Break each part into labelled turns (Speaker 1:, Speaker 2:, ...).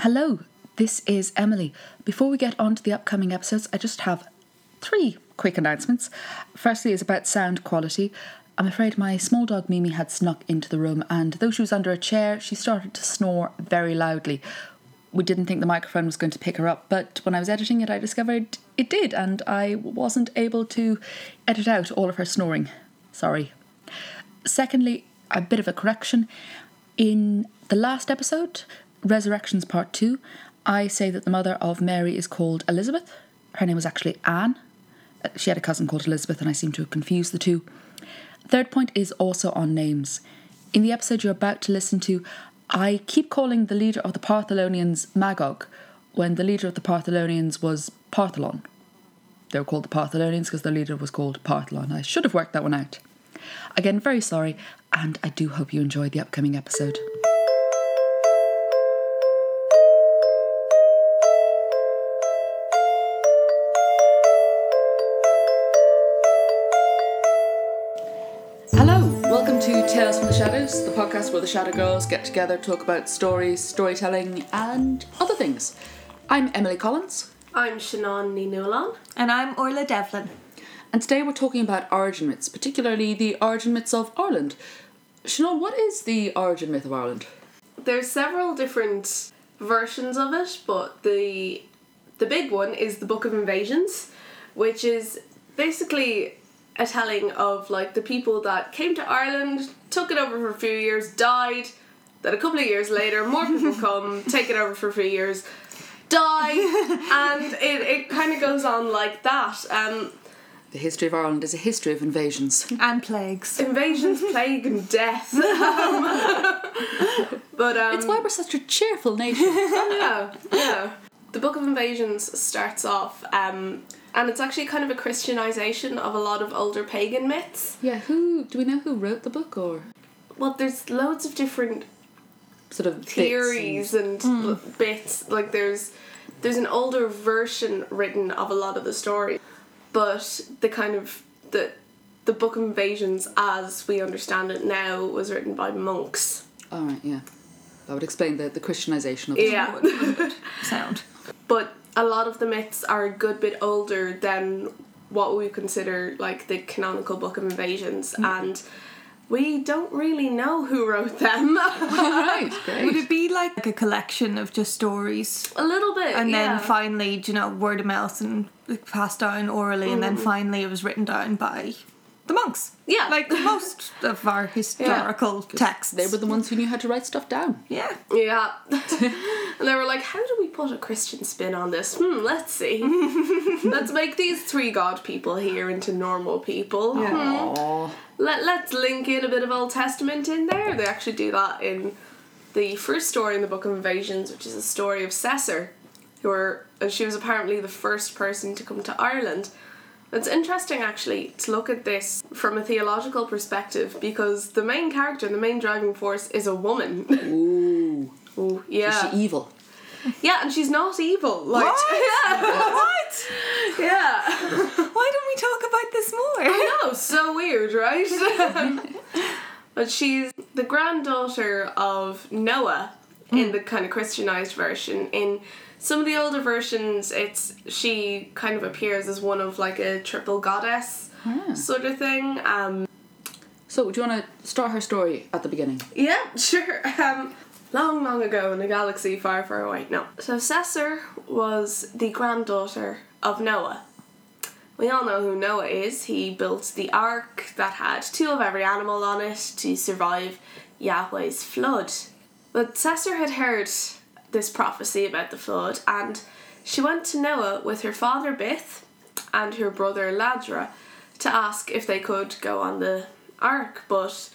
Speaker 1: Hello, this is Emily. Before we get on to the upcoming episodes, I just have three quick announcements. Firstly, is about sound quality. I'm afraid my small dog Mimi had snuck into the room, and though she was under a chair, she started to snore very loudly. We didn't think the microphone was going to pick her up, but when I was editing it, I discovered it did, and I wasn't able to edit out all of her snoring. Sorry. Secondly, a bit of a correction. In the last episode, Resurrections Part 2, I say that the mother of Mary is called Elizabeth. Her name was actually Anne. Uh, She had a cousin called Elizabeth, and I seem to have confused the two. Third point is also on names. In the episode you're about to listen to, I keep calling the leader of the Partholonians Magog, when the leader of the Partholonians was Partholon. They were called the Partholonians because their leader was called Partholon. I should have worked that one out. Again, very sorry, and I do hope you enjoy the upcoming episode. To Tales from the Shadows, the podcast where the Shadow Girls get together, talk about stories, storytelling, and other things. I'm Emily Collins,
Speaker 2: I'm Shannon Ninulan.
Speaker 3: And I'm Orla Devlin.
Speaker 1: and today we're talking about origin myths, particularly the origin myths of Ireland. Shannon, what is the origin myth of Ireland?
Speaker 2: There's several different versions of it, but the the big one is the Book of Invasions, which is basically a telling of like the people that came to Ireland, took it over for a few years, died. Then a couple of years later, more people come, take it over for a few years, die, and it, it kind of goes on like that. Um,
Speaker 1: The history of Ireland is a history of invasions.
Speaker 3: And plagues.
Speaker 2: invasions, plague, and death. but um,
Speaker 1: It's why we're such a cheerful nation.
Speaker 2: yeah, yeah. The Book of Invasions starts off, um, and it's actually kind of a Christianization of a lot of older pagan myths.
Speaker 1: yeah, who do we know who wrote the book or
Speaker 2: Well, there's loads of different
Speaker 1: sort of bits
Speaker 2: theories and hmm. l- bits. Like there's there's an older version written of a lot of the story, but the kind of the the Book of Invasions, as we understand it now, was written by monks.
Speaker 1: All right, yeah, that would explain the the Christianization of it.
Speaker 2: Yeah.
Speaker 3: Sound.
Speaker 2: but a lot of the myths are a good bit older than what we consider like the canonical book of invasions mm-hmm. and we don't really know who wrote them
Speaker 1: All right,
Speaker 3: Would it be like a collection of just stories?
Speaker 2: a little bit
Speaker 3: And
Speaker 2: yeah.
Speaker 3: then finally, you know, word of mouth and passed down orally, and then mm. finally it was written down by the monks.
Speaker 2: Yeah.
Speaker 3: Like most of our historical texts.
Speaker 1: They were the ones who knew how to write stuff down.
Speaker 3: Yeah.
Speaker 2: yeah and they were like how do we put a christian spin on this hmm let's see let's make these three god people here into normal people Hmm. Let, let's link in a bit of Old Testament in there. They actually do that in the first story in the Book of Invasions, which is a story of Cesar, who were, and she was apparently the first person to come to Ireland. It's interesting actually to look at this from a theological perspective because the main character, the main driving force, is a woman.
Speaker 1: Ooh,
Speaker 2: Ooh, yeah.
Speaker 1: is she evil?
Speaker 2: yeah, and she's not evil. Like,
Speaker 3: What? what?
Speaker 2: yeah.
Speaker 3: Why don't we talk about this more?
Speaker 2: I know, so weird, right? but she's the granddaughter of Noah in mm. the kind of Christianized version. In some of the older versions, it's she kind of appears as one of like a triple goddess
Speaker 1: Ah.
Speaker 2: sort of thing. Um,
Speaker 1: So, do you want to start her story at the beginning?
Speaker 2: yeah, sure. Um, long, long ago in a galaxy far, far away. No. So Cesar was the granddaughter of Noah. We all know who Noah is. He built the ark that had two of every animal on it to survive Yahweh's flood. But Cesar had heard this prophecy about the flood, and she went to Noah with her father Bith and her brother Ladra to ask if they could go on the ark, but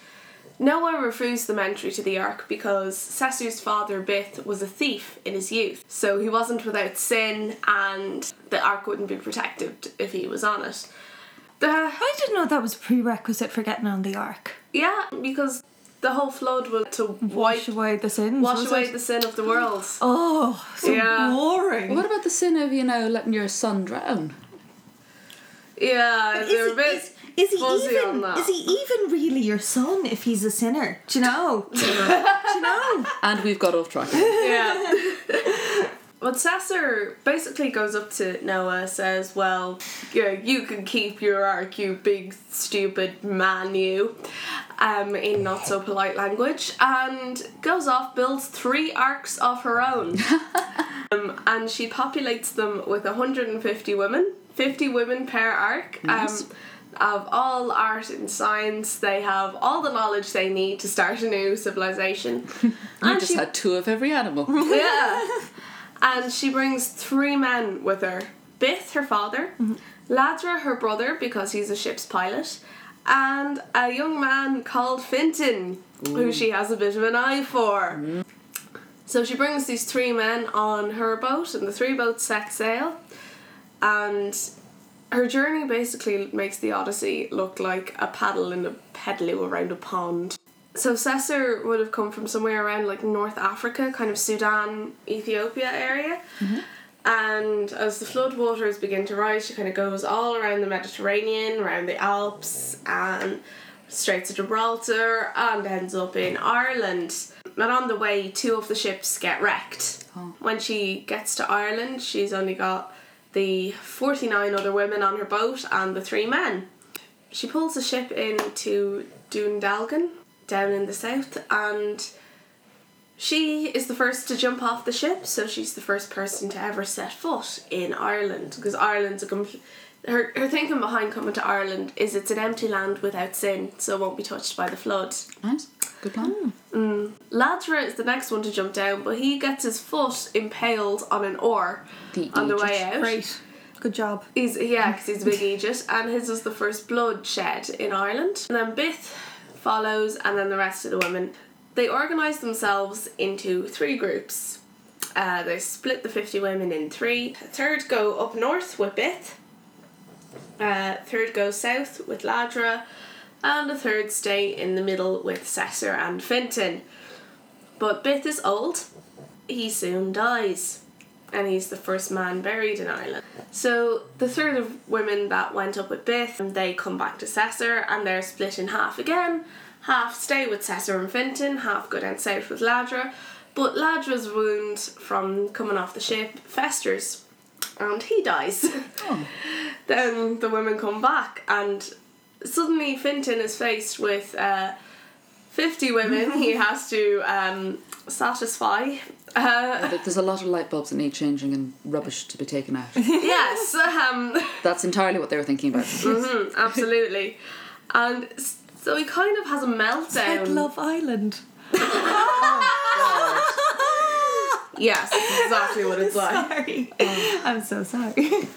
Speaker 2: Noah refused them entry to the ark because Cesar's father Bith was a thief in his youth, so he wasn't without sin, and the ark wouldn't be protected if he was on it. The,
Speaker 3: I didn't know that was a prerequisite for getting on the ark.
Speaker 2: yeah, because the whole flood was to
Speaker 3: Wash
Speaker 2: wipe,
Speaker 3: away the sins.
Speaker 2: wash away
Speaker 3: it?
Speaker 2: the sin of the world.
Speaker 3: Oh, so
Speaker 2: Yeah.
Speaker 3: boring.
Speaker 1: What about the sin of, you know, letting your son drown?
Speaker 2: Yeah,
Speaker 3: Is
Speaker 2: they're
Speaker 3: he,
Speaker 2: a bit
Speaker 3: is, is he
Speaker 2: fuzzy on
Speaker 3: even
Speaker 2: that.
Speaker 3: is he even really your son if he's a sinner? Do you know? Do you know?
Speaker 1: And we've got off track.
Speaker 2: yeah. But Sasser basically goes up to Noah, says, Well, yeah, you can keep your ark, you big stupid man, you, um, in not so polite language, and goes off, builds three arks of her own. um, and she populates them with 150 women, 50 women per ark.
Speaker 1: Nice.
Speaker 2: Um, of all art and science, they have all the knowledge they need to start a new civilization. I
Speaker 1: just
Speaker 2: she-
Speaker 1: had two of every animal.
Speaker 2: yeah. And she brings three men with her Bith, her father, mm-hmm. Ladra, her brother, because he's a ship's pilot, and a young man called Fintan, who she has a bit of an eye for. Mm-hmm. So she brings these three men on her boat, and the three boats set sail. And her journey basically makes the Odyssey look like a paddle in a pedaloo around a pond. So Cesar would have come from somewhere around like North Africa, kind of Sudan, Ethiopia area. Mm-hmm. And as the flood waters begin to rise, she kind of goes all around the Mediterranean, around the Alps, and straight to Gibraltar, and ends up in Ireland. And on the way, two of the ships get wrecked.
Speaker 1: Oh.
Speaker 2: When she gets to Ireland, she's only got the 49 other women on her boat and the three men. She pulls the ship into Dundalgan, down in the south, and she is the first to jump off the ship, so she's the first person to ever set foot in Ireland because Ireland's a complete. Her, her thinking behind coming to Ireland is it's an empty land without sin, so it won't be touched by the flood.
Speaker 1: Nice. Good plan. Mm.
Speaker 2: Ladra is the next one to jump down, but he gets his foot impaled on an oar
Speaker 1: The
Speaker 2: on the way out.
Speaker 3: Great. Good job.
Speaker 2: He's yeah, because he's a big Aegis, and his was the first blood shed in Ireland. And then Bith follows, and then the rest of the women. They organise themselves into three groups. Uh, they split the fifty women in three. Third go up north with Bith. Uh, third go south with Ladra, and a third stay in the middle with Cesar and Fintan. But Bith is old. He soon dies and he's the first man buried in Ireland. So the third of women that went up with Bith, they come back to Cesar and they're split in half again. Half stay with Cesar and Fintan, half go down south with Ladra. But Ladra's wound from coming off the ship festers and he dies. then the women come back and suddenly Fintan is faced with uh, 50 women he has to um, satisfy. Uh,
Speaker 1: But There's a lot of light bulbs that need changing and rubbish to be taken out.
Speaker 2: yes, um,
Speaker 1: That's entirely what they were thinking about.
Speaker 2: mhm, absolutely. And so he kind of has a meltdown. Like.
Speaker 3: Love Island.
Speaker 2: yes, exactly what it's like.
Speaker 3: Sorry. I'm so sorry.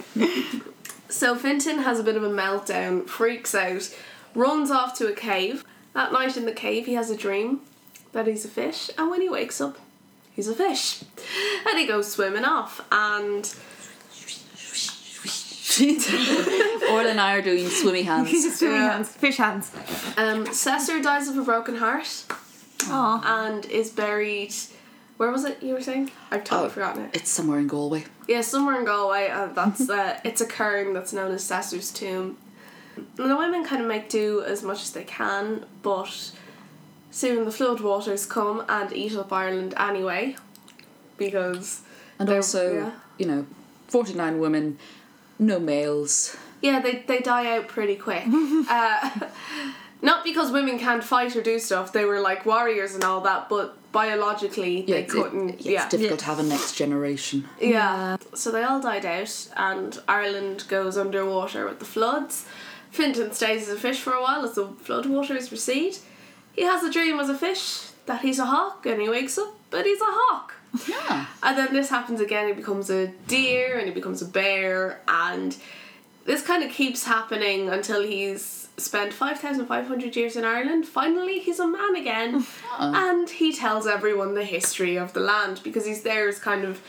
Speaker 2: So Fintan has a bit of a meltdown, freaks out, runs off to a cave. That night in the cave, he has a dream that he's a fish, and when he wakes up, he's a fish. And he goes swimming off, and
Speaker 1: Orla and I are doing swimmy hands.
Speaker 3: Swimming
Speaker 2: Yeah.
Speaker 3: hands. Fish hands.
Speaker 2: um, Cesar dies of a broken heart
Speaker 3: Aw.
Speaker 2: and is buried. Where was it you were saying? I've totally
Speaker 1: Oh.
Speaker 2: forgotten it.
Speaker 1: It's somewhere in Galway.
Speaker 2: Yeah, somewhere in Galway, and that's uh, it's a cairn that's known as Cesar's tomb. The women kind of make do as much as they can, but soon the flood waters come and eat up Ireland anyway, because
Speaker 1: And also,
Speaker 2: yeah.
Speaker 1: you know, 49 women, no males.
Speaker 2: yeah, they they die out pretty quick. uh, not because women can't fight or do stuff; they were like warriors and all that, but biologically
Speaker 1: Yeah,
Speaker 2: they
Speaker 1: it-
Speaker 2: couldn't. Yeah.
Speaker 1: It's
Speaker 2: yeah,
Speaker 1: difficult to have a next generation.
Speaker 2: Yeah. So they all died out, and Ireland goes underwater with the floods. Fintan stays as a fish for a while as the floodwaters recede. He has a dream as a fish that he's a hawk, and he wakes up, but he's a hawk.
Speaker 1: Yeah.
Speaker 2: And then this happens again, he becomes a deer, and he becomes a bear, and this kind of keeps happening until he's spent 5,500 years in Ireland. Finally, he's a man again, and he tells everyone the history of the land because he's there as kind of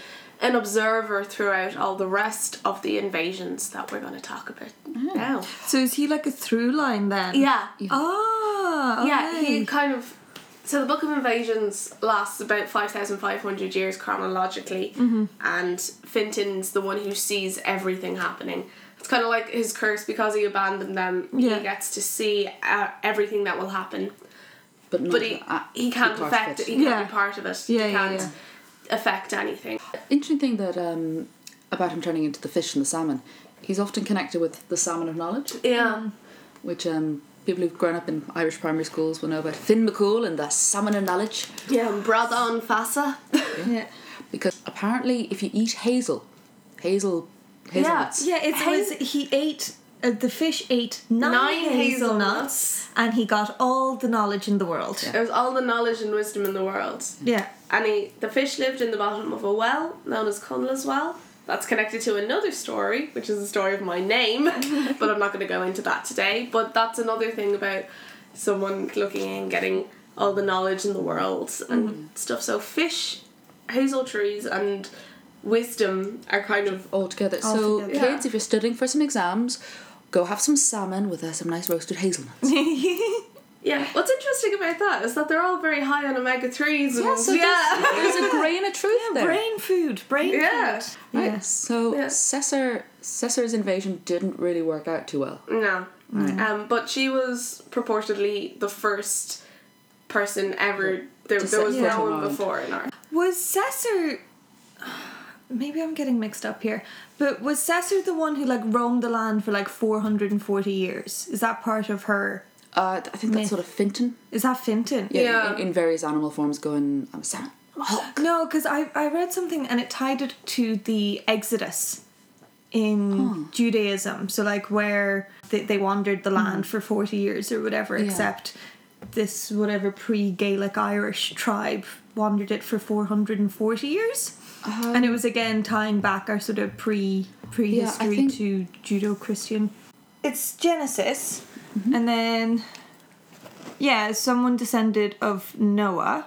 Speaker 2: an observer throughout all the rest of the invasions that we're going to talk about now.
Speaker 3: So is he like a through line then?
Speaker 2: Yeah,
Speaker 3: Ah.
Speaker 2: yeah, he kind of. So the Book of Invasions lasts about five thousand five hundred years chronologically, and Fintan's the one who sees everything happening. It's kind of like his curse because he abandoned them.
Speaker 3: Yeah.
Speaker 2: He gets to see uh, everything that will happen,
Speaker 1: But,
Speaker 2: but he he can't
Speaker 1: be part of
Speaker 2: affect it.
Speaker 1: it.
Speaker 2: He can't
Speaker 3: Yeah.
Speaker 2: be part of it.
Speaker 3: Yeah,
Speaker 2: he can't
Speaker 3: yeah.
Speaker 2: Affect anything.
Speaker 1: Interesting thing that um, about him turning into the fish and the salmon, he's often connected with the salmon of knowledge,
Speaker 2: Yeah.
Speaker 1: which um, people who've grown up in Irish primary schools will know about Finn McCool and the salmon of knowledge.
Speaker 2: Yeah, and Bradán Feasa.
Speaker 3: Yeah.
Speaker 1: Because apparently, if you eat hazel, hazel, hazelnuts,
Speaker 3: Yeah, yeah it
Speaker 2: Hazel-
Speaker 3: was he ate uh, the fish ate nine,
Speaker 2: Nine
Speaker 3: hazelnuts,
Speaker 2: hazelnuts.
Speaker 3: and he got all the knowledge in the world.
Speaker 2: It was all the knowledge and wisdom in the world.
Speaker 3: Yeah.
Speaker 2: And he, the fish lived in the bottom of a well known as Connla's Well. That's connected to another story, which is the story of my name, but I'm not going to go into that today. But that's another thing about someone looking in, getting all the knowledge in the world and stuff. So fish, hazel trees, and wisdom are kind of
Speaker 1: all together.
Speaker 3: All
Speaker 1: so,
Speaker 3: together.
Speaker 1: kids, if you're studying for some exams, go have some salmon with uh, some nice roasted hazelnuts.
Speaker 2: yeah. What's interesting about that is that they're all very high on omega threes.
Speaker 1: Yeah, so
Speaker 2: yeah.
Speaker 1: there's, there's a grain of truth there.
Speaker 3: brain food, brain
Speaker 2: Yeah.
Speaker 3: food.
Speaker 1: Right.
Speaker 3: Yeah.
Speaker 1: So
Speaker 2: Yeah.
Speaker 1: Caesar Caesar's invasion didn't really work out too well.
Speaker 2: No. Um, but she was purportedly the first person ever. There, there was
Speaker 1: set
Speaker 2: no one before in our.
Speaker 3: Was Caesar maybe I'm getting mixed up here. But was Caesar the one who like roamed the land for like four hundred and forty years? Is that part of her
Speaker 1: Uh, I think that's
Speaker 3: Myth.
Speaker 1: sort of Fintan.
Speaker 3: is that Fintan?
Speaker 1: Yeah,
Speaker 2: Yeah.
Speaker 1: In, in various animal forms, going I'm a salmon, I'm a hawk.
Speaker 3: No, because I, I read something and it tied it to the Exodus in Judaism. So, like, where they, they wandered the land for 40 years or whatever,
Speaker 1: Yeah.
Speaker 3: except this, whatever pre Gaelic Irish tribe wandered it for 440 years. And it was again tying back our sort of pre prehistory
Speaker 1: think-
Speaker 3: to Judo Christian. It's Genesis, and then, yeah, someone descended of Noah.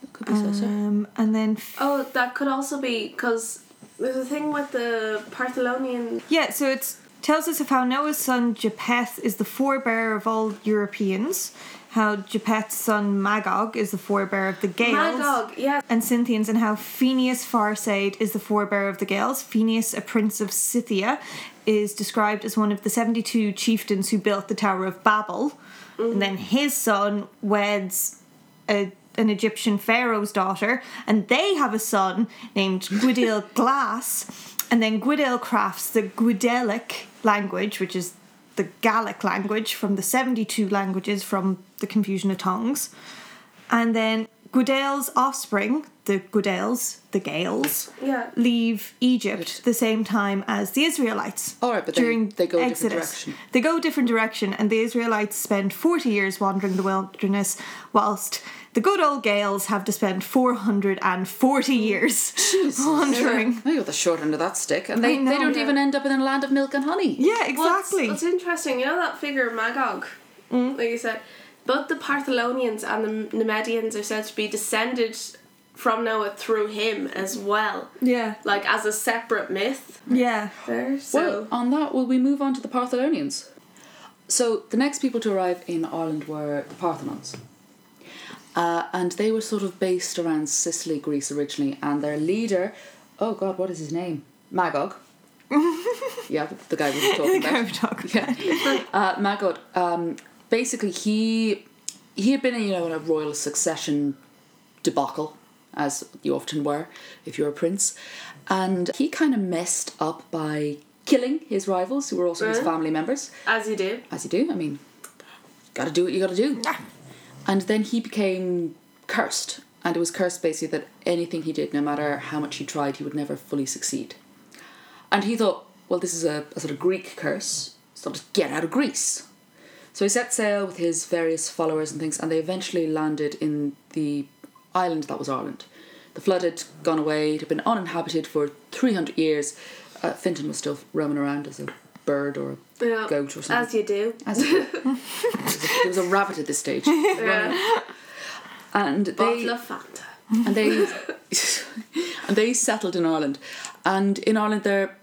Speaker 1: That could be Caesar.
Speaker 3: Um, and then
Speaker 2: Oh, that could also be because there's a thing with the Partholonian.
Speaker 3: Yeah, so it tells us of how Noah's son Japheth is the forebearer of all Europeans, how Japheth's son Magog is the forebearer of the Gaels.
Speaker 2: Magog, yeah.
Speaker 3: And Scythians, and how Fénius Farsaid is the forebearer of the Gaels. Fénius, a prince of Scythia, is described as one of the 72 chieftains who built the Tower of Babel. Mm. And then his son weds a, an Egyptian pharaoh's daughter, and they have a son named Gwydiel Glass. And then Gwydiel crafts the Goidelic language, which is the Gallic language from the 72 languages from the confusion of tongues. And then Gwydel's offspring, the Gwydels, the Gaels,
Speaker 2: Yeah.
Speaker 3: leave Egypt the same time as the Israelites.
Speaker 1: All right, but they-
Speaker 3: during
Speaker 1: they go a different
Speaker 3: Exodus.
Speaker 1: direction.
Speaker 3: They go a different direction, and the Israelites spend 40 years wandering the wilderness, whilst the good old Gaels have to spend 440 years wandering.
Speaker 1: They got the short end of that stick, and they,
Speaker 3: know,
Speaker 1: they don't
Speaker 3: yeah.
Speaker 1: even end up in a land of milk and honey.
Speaker 3: Yeah,
Speaker 2: What's-
Speaker 3: exactly.
Speaker 2: What's, interesting, you know that figure Magog,
Speaker 3: Mm.
Speaker 2: like you said, both the Partholonians and the Nemedians are said to be descended from Noah through him as well,
Speaker 3: yeah.
Speaker 2: like as a separate myth.
Speaker 3: Yeah.
Speaker 2: There, so
Speaker 1: Well, on that, will we move on to the Partholonians? So the next people to arrive in Ireland were the Parthenons. Uh, and they were sort of based around Sicily, Greece originally, and their leader, oh god, what is his name? Magog. yeah, the, the guy we were talking
Speaker 3: The
Speaker 1: about.
Speaker 3: guy we talking
Speaker 1: yeah. uh, Magog. Um, basically, he he had been, you know, in a royal succession debacle, as you often were if you're a prince, and he kind of messed up by killing his rivals, who were also his family members,
Speaker 2: as you do.
Speaker 1: as you do. I mean, got to do what you got to do. And then he became cursed, and it was cursed basically that anything he did, no matter how much he tried, he would never fully succeed. And he thought, well, this is a, a sort of Greek curse, so I'll just get out of Greece. So he set sail with his various followers and things, and they eventually landed in the island that was Ireland. The flood had gone away, it had been uninhabited for 300 years. Uh, Fintan was still roaming around as a bird or a
Speaker 2: Yeah,
Speaker 1: goat or something.
Speaker 2: As you do.
Speaker 1: As it there, was a, rabbit at this stage.
Speaker 2: Yeah.
Speaker 1: And they and they and they settled in Ireland. And in Ireland there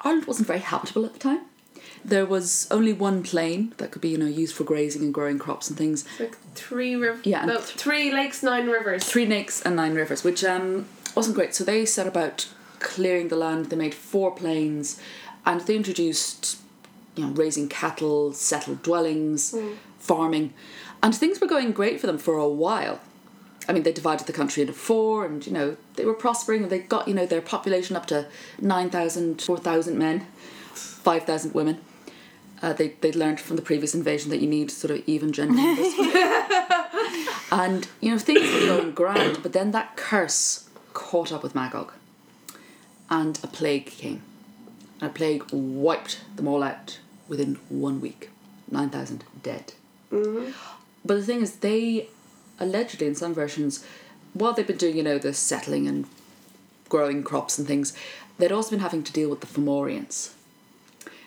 Speaker 1: Ireland wasn't very habitable at the time. There was only one plain that could be, you know, used for grazing and growing crops and things.
Speaker 2: Like three rivers.
Speaker 1: Yeah,
Speaker 2: No,
Speaker 1: th-
Speaker 2: three lakes, nine rivers.
Speaker 1: Three lakes and nine rivers, which um, wasn't great. So they set about clearing the land. They made four plains, and they introduced, you know, raising cattle, settled dwellings, farming, and things were going great for them for a while. I mean, they divided the country into four, and you know they were prospering, and they got you know their population up to 9,000, 4,000 men, five thousand women. Uh, they they learned from the previous invasion that you need sort of even gender and you know things were going grand, but then that curse caught up with Magog, and a plague came. And a plague wiped them all out within one week. Nine thousand dead. But the thing is, they allegedly, in some versions, while they've been doing, you know, the settling and growing crops and things, they'd also been having to deal with the Fomorians.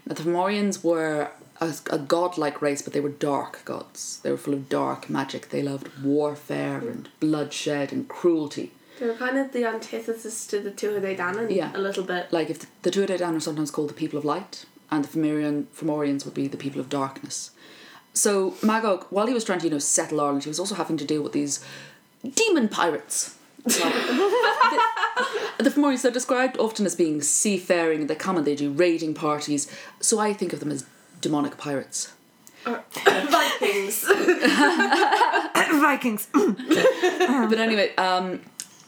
Speaker 1: Now, the Fomorians were a, a godlike race, but they were dark gods. They were full of dark magic. They loved warfare and bloodshed and cruelty.
Speaker 2: They were kind of the antithesis to the Tuatha De Danann
Speaker 1: Yeah.
Speaker 2: a little bit.
Speaker 1: Like, if the, the Tuatha De Danann are sometimes called the people of light, and the Fomorian, Fomorians would be the people of darkness. So Magog, while he was trying to, you know, settle Ireland, he was also having to deal with these demon pirates. Like, the, the Fomorians are described often as being seafaring. They come and they do raiding parties. So I think of them as demonic pirates.
Speaker 2: Vikings.
Speaker 3: Vikings.
Speaker 1: But anyway, um,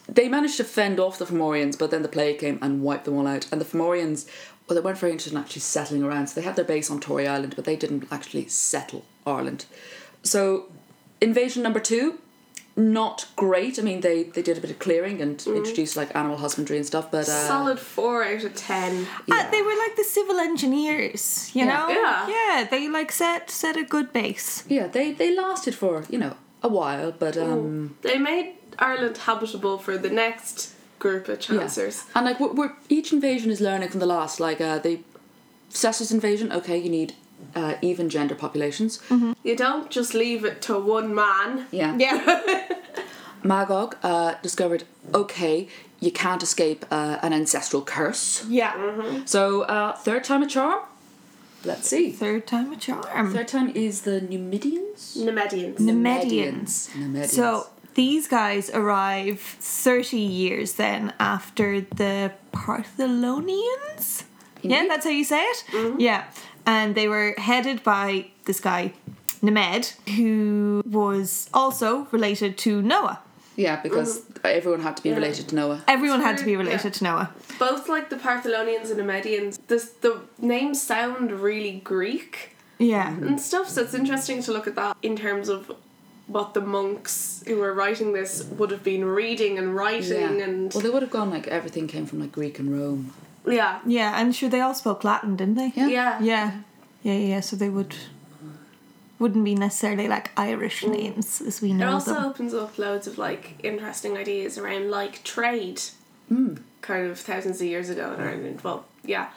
Speaker 1: they managed to fend off the Fomorians, but then the plague came and wiped them all out. And the Fomorians, well, they weren't very interested in actually settling around. So they had their base on Tory Island, but they didn't actually settle Ireland. So invasion number two, not great. I mean, they, they did a bit of clearing and introduced like animal husbandry and stuff, but uh,
Speaker 2: Solid four out of ten.
Speaker 3: Uh, they were like the civil engineers, you
Speaker 1: Yeah.
Speaker 3: know?
Speaker 2: Yeah.
Speaker 3: Yeah, they like set set a good base.
Speaker 1: yeah, they they lasted for you know a while, but um,
Speaker 2: They made Ireland habitable for the next group of
Speaker 1: yeah.
Speaker 2: chancers.
Speaker 1: And like we're, we're each invasion is learning from the last. Like uh, the Cecil's invasion, okay, you need uh, even gender populations.
Speaker 2: You don't just leave it to one man.
Speaker 1: Yeah.
Speaker 3: Yeah.
Speaker 1: Magog uh, discovered, okay, you can't escape uh, an ancestral curse.
Speaker 3: yeah.
Speaker 1: So, uh, third time a charm? Let's see.
Speaker 3: Third time a charm.
Speaker 1: Third time is the Numidians?
Speaker 2: Nemedians.
Speaker 3: Nemedians.
Speaker 1: Nemedians.
Speaker 3: So these guys arrive 30 years then after the Partholonians. Yeah, that's how you say it? Yeah. And they were headed by this guy, Nemed, who was also related to Noah.
Speaker 1: Yeah, because mm-hmm. everyone had to be related to Noah.
Speaker 3: Everyone had to be related
Speaker 2: yeah.
Speaker 3: to Noah.
Speaker 2: Both like the Partholonians and Nemedians, this, the names sound really Greek
Speaker 3: Yeah.
Speaker 2: and stuff, so it's interesting to look at that in terms of what the monks who were writing this would have been reading and writing
Speaker 1: Yeah.
Speaker 2: and
Speaker 1: Well, they would have gone like everything came from like Greek and Rome.
Speaker 2: Yeah.
Speaker 3: Yeah, and sure they all spoke Latin, didn't they?
Speaker 1: Yeah.
Speaker 2: Yeah.
Speaker 3: Yeah. Yeah, yeah, so they would wouldn't be necessarily like Irish mm. names as we know.
Speaker 2: It also
Speaker 3: them.
Speaker 2: opens up loads of like interesting ideas around like trade. Hmm. Kind of thousands of years ago in Ireland. Well, yeah.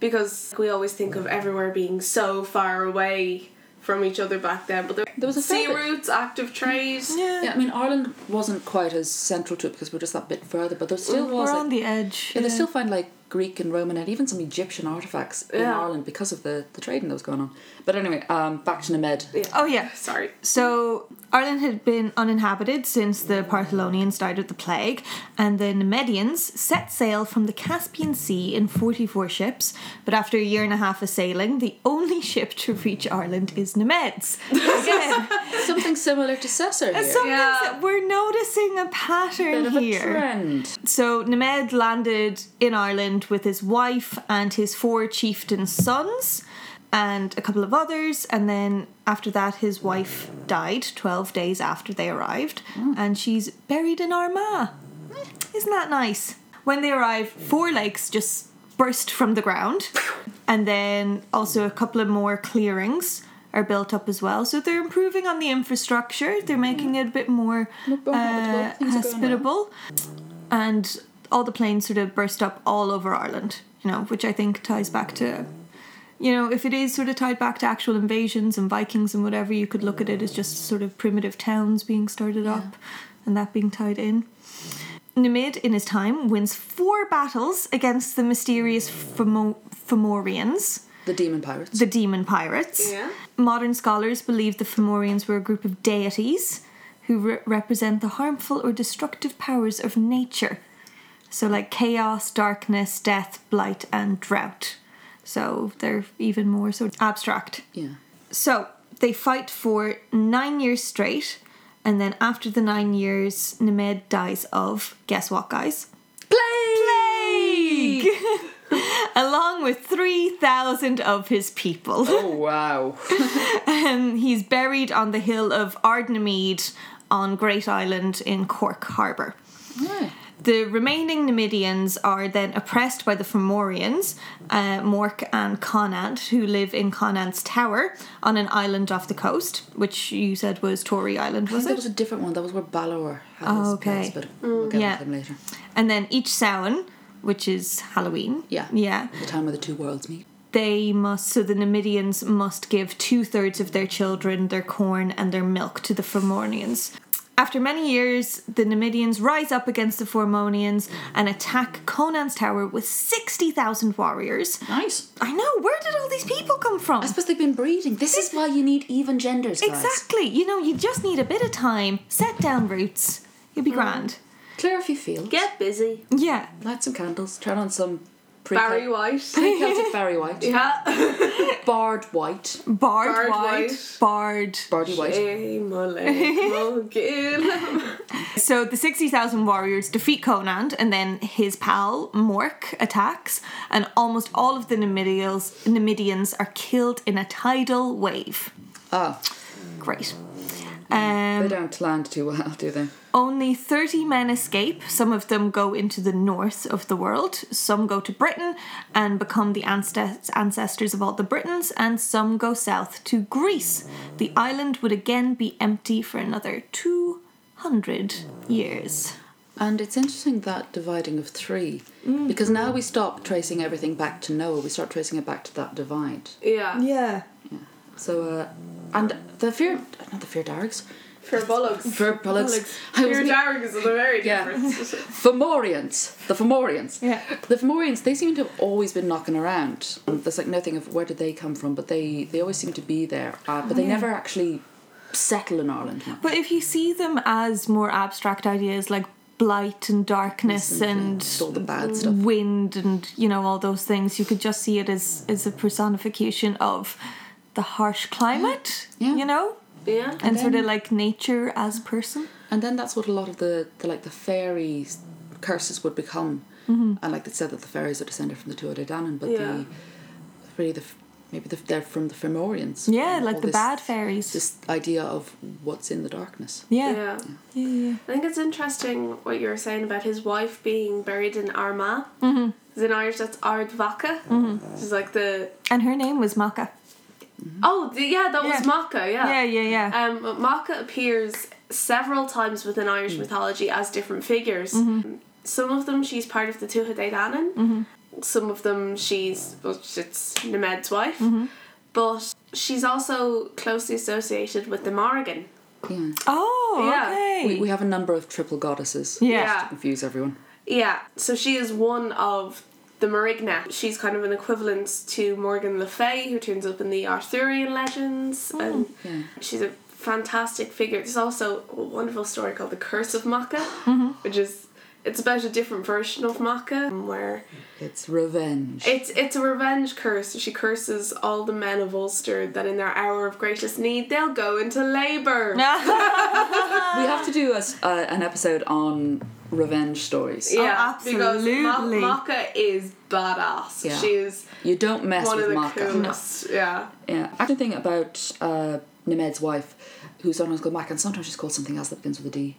Speaker 2: Because we always think of everywhere being so far away from each other back then, but there,
Speaker 1: There was a
Speaker 2: sea routes, active hmm. trade.
Speaker 3: Yeah.
Speaker 1: Yeah, I mean, Ireland wasn't quite as central to it because we're just that bit further, but there still was.
Speaker 3: We're
Speaker 1: like,
Speaker 3: on the edge.
Speaker 1: Yeah, they still find like Greek and Roman and even some Egyptian artifacts in
Speaker 2: Yeah.
Speaker 1: Ireland because of the, the trading that was going on. But anyway, um, back to Nemed.
Speaker 2: Yeah.
Speaker 3: Oh yeah.
Speaker 2: Sorry.
Speaker 3: So Ireland had been uninhabited since the Partholonians died of the plague, and the Nemedians set sail from the Caspian Sea in 44 ships. But after a year and a half of sailing, the only ship to reach Ireland is Nemeds. Again,
Speaker 1: Something similar to Cesar
Speaker 2: Yeah.
Speaker 3: we're noticing a pattern
Speaker 1: Bit of a
Speaker 3: here.
Speaker 1: trend.
Speaker 3: So Nemed landed in Ireland with his wife and his four chieftain sons and a couple of others and then after that his wife died 12 days after they arrived mm. and she's buried in Armagh. Mm. Isn't that nice? When they arrive, four lakes just burst from the ground and then also a couple of more clearings are built up as well. So they're improving on the infrastructure. They're mm-hmm. making it a bit more uh,
Speaker 1: Things are going well.
Speaker 3: hospitable and all the planes sort of burst up all over Ireland, you know, which I think ties back to, you know, if it is sort of tied back to actual invasions and Vikings and whatever, you could look at it as just sort of primitive towns being started up and that being tied in. Nemed, in his time, wins four battles against the mysterious Fomorians,
Speaker 1: The demon pirates.
Speaker 3: the demon pirates.
Speaker 2: Yeah.
Speaker 3: Modern scholars believe the Fomorians were a group of deities who re- represent the harmful or destructive powers of nature. So, like chaos, darkness, death, blight, and drought. So, they're even more sort of abstract.
Speaker 1: yeah.
Speaker 3: So, they fight for nine years straight And then after the nine years, Nemed dies of, guess what, guys?
Speaker 1: Plague!
Speaker 3: Plague! Along with 3,000 of his people.
Speaker 1: Oh, wow.
Speaker 3: Um, he's buried on the hill of Ardnamede on Great Island in Cork Harbour. The remaining Numidians are then oppressed by the Fomorians, uh, Morc and Conant, who live in Conant's Tower on an island off the coast, which you said was Tory Island,
Speaker 1: I
Speaker 3: was
Speaker 1: think that
Speaker 3: it?
Speaker 1: was a different one. That was where Balor had
Speaker 3: Oh,
Speaker 1: his
Speaker 3: okay.
Speaker 1: place, but we'll get
Speaker 3: Yeah.
Speaker 1: into them later.
Speaker 3: And then each Samhain, which is Halloween.
Speaker 1: Yeah.
Speaker 3: Yeah.
Speaker 1: The time where the two worlds meet.
Speaker 3: They must, so the Numidians must give two thirds of their children, their corn, and their milk to the Formonians. After many years, the Numidians rise up against the Formonians and attack Conan's tower with 60,000 warriors.
Speaker 1: Nice.
Speaker 3: I know, where did all these people come from?
Speaker 1: I suppose they've been breeding. This is why you need even genders, guys.
Speaker 3: Exactly. You know, you just need a bit of time, set down roots, you'll be mm. grand.
Speaker 1: Clear a few fields.
Speaker 2: Get busy.
Speaker 3: Yeah.
Speaker 1: Light some candles. Turn on some pre
Speaker 2: Barry White.
Speaker 1: Celtic Barry White.
Speaker 2: yeah.
Speaker 1: Barred White.
Speaker 3: Bard,
Speaker 2: Bard
Speaker 3: white,
Speaker 2: white.
Speaker 3: bard.
Speaker 1: Bardy White.
Speaker 2: Hey, Mullen, Mullen.
Speaker 3: So the 60,000 warriors defeat Conan and then his pal Morc attacks and almost all of the Numidians, Numidians are killed in a tidal wave.
Speaker 1: Ah,
Speaker 3: Great.
Speaker 1: They
Speaker 3: Um,
Speaker 1: don't land too well, do they?
Speaker 3: only 30 men escape. Some of them go into the north of the world. Some go to Britain and become the ancestors of all the Britons, and some go south to Greece. The island would again be empty for another 200 years.
Speaker 1: And it's interesting that dividing of three, because now we stop tracing everything back to Noah. We start tracing it back to that divide.
Speaker 2: yeah.
Speaker 3: Yeah.
Speaker 1: So, uh, and the fear, not the fear dargs,
Speaker 2: For bullocks.
Speaker 1: fear bullocks. I was
Speaker 2: Your dargs are very
Speaker 1: Yeah.
Speaker 2: different.
Speaker 1: Fomorians, the Fomorians.
Speaker 3: Yeah.
Speaker 1: The Fomorians, they seem to have always been knocking around. And There's like nothing of where did they come from, but they they always seem to be there. Uh, but they
Speaker 3: Yeah.
Speaker 1: never actually settle in Ireland.
Speaker 3: But if you see them as more abstract ideas like blight and darkness and
Speaker 1: all the bad stuff.
Speaker 3: wind and you know all those things, you could just see it as as a personification of the harsh climate.
Speaker 1: Yeah.
Speaker 3: You know,
Speaker 2: yeah.
Speaker 3: and, sort of like nature as person.
Speaker 1: And then that's what a lot of the, the like the fairies curses would become. And like they said that the fairies are descended from the Tuatha Dé Danann, but
Speaker 2: Yeah.
Speaker 1: the really the maybe the, they're from the Fomorians.
Speaker 3: Yeah, like the
Speaker 1: this-
Speaker 3: bad fairies.
Speaker 1: This idea of what's in the darkness.
Speaker 3: yeah.
Speaker 2: Yeah.
Speaker 3: Yeah. yeah.
Speaker 2: I think it's interesting what you were saying about his wife being buried in Armagh. Mm-hmm. In Irish, that's Ard Mhacha. Mm-hmm. Which is like the.
Speaker 3: And her name was Macha. Mm-hmm.
Speaker 2: Oh, the, yeah, that was
Speaker 3: Yeah. Yeah, yeah, yeah.
Speaker 2: Um, but appears several times within Irish mm. mythology as different figures. Mm-hmm. Some of them she's part of the Tuatha Dé Danann. Mm-hmm. Some of them she's well, it's Nemed's wife. But she's also closely associated with the Morrigan.
Speaker 1: Yeah.
Speaker 3: oh,
Speaker 2: yeah.
Speaker 3: okay.
Speaker 1: We, we have a number of triple goddesses.
Speaker 3: yeah.
Speaker 2: Yeah.
Speaker 1: To confuse everyone.
Speaker 2: Yeah, so she is one of the Morrigna. She's kind of an equivalent to Morgan Le Fay, who turns up in the Arthurian legends, and
Speaker 1: Yeah.
Speaker 2: she's a fantastic figure. There's also a wonderful story called The Curse of Macha, which is it's about a different version of Macha, where
Speaker 1: It's revenge.
Speaker 2: it's it's a revenge curse. She curses all the men of Ulster that in their hour of greatest need they'll go into labour.
Speaker 1: we have to do a uh, an episode on revenge stories.
Speaker 2: Yeah,
Speaker 3: absolutely.
Speaker 2: because Ma- Macha is badass.
Speaker 1: Yeah.
Speaker 2: She is
Speaker 1: You don't mess
Speaker 2: one of
Speaker 1: with
Speaker 2: the
Speaker 1: Macha.
Speaker 2: coolest. Yeah.
Speaker 1: Yeah. Actually, thing about uh, Nemed's wife, who's sometimes called Macha, and sometimes she's called something else that begins with a D.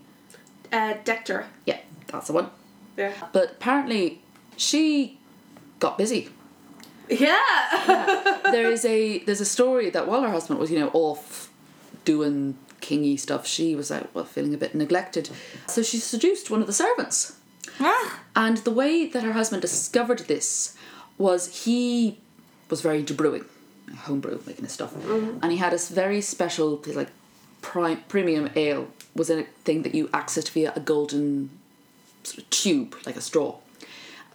Speaker 2: Uh, Dector.
Speaker 1: Yeah, that's the one.
Speaker 2: Yeah.
Speaker 1: But apparently, she got busy.
Speaker 2: Yeah.
Speaker 1: there is a there's a story that while her husband was you know off doing kingy stuff, she was out well feeling a bit neglected, so she seduced one of the servants.
Speaker 3: Ah,
Speaker 1: And the way that her husband discovered this was he was very into brewing, homebrew, making his stuff, and he had this very special like prime, premium ale was a thing that you accessed via a golden sort of tube like a straw,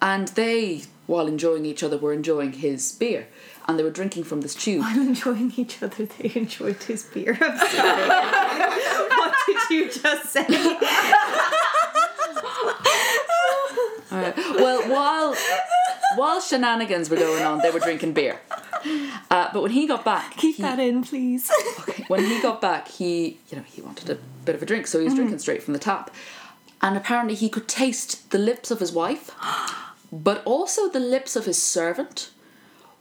Speaker 1: and they while enjoying each other were enjoying his beer, and they were drinking from this tube.
Speaker 3: while enjoying each other, they enjoyed his beer. I'm sorry. what did you just say?
Speaker 1: Alright. Well, while while shenanigans were going on, they were drinking beer. Uh, but when he got back,
Speaker 3: Keep
Speaker 1: he-
Speaker 3: that in, please.
Speaker 1: Okay. When he got back, he you know he wanted a bit of a drink, so he was drinking straight from the tap, and apparently he could taste the lips of his wife, but also the lips of his servant,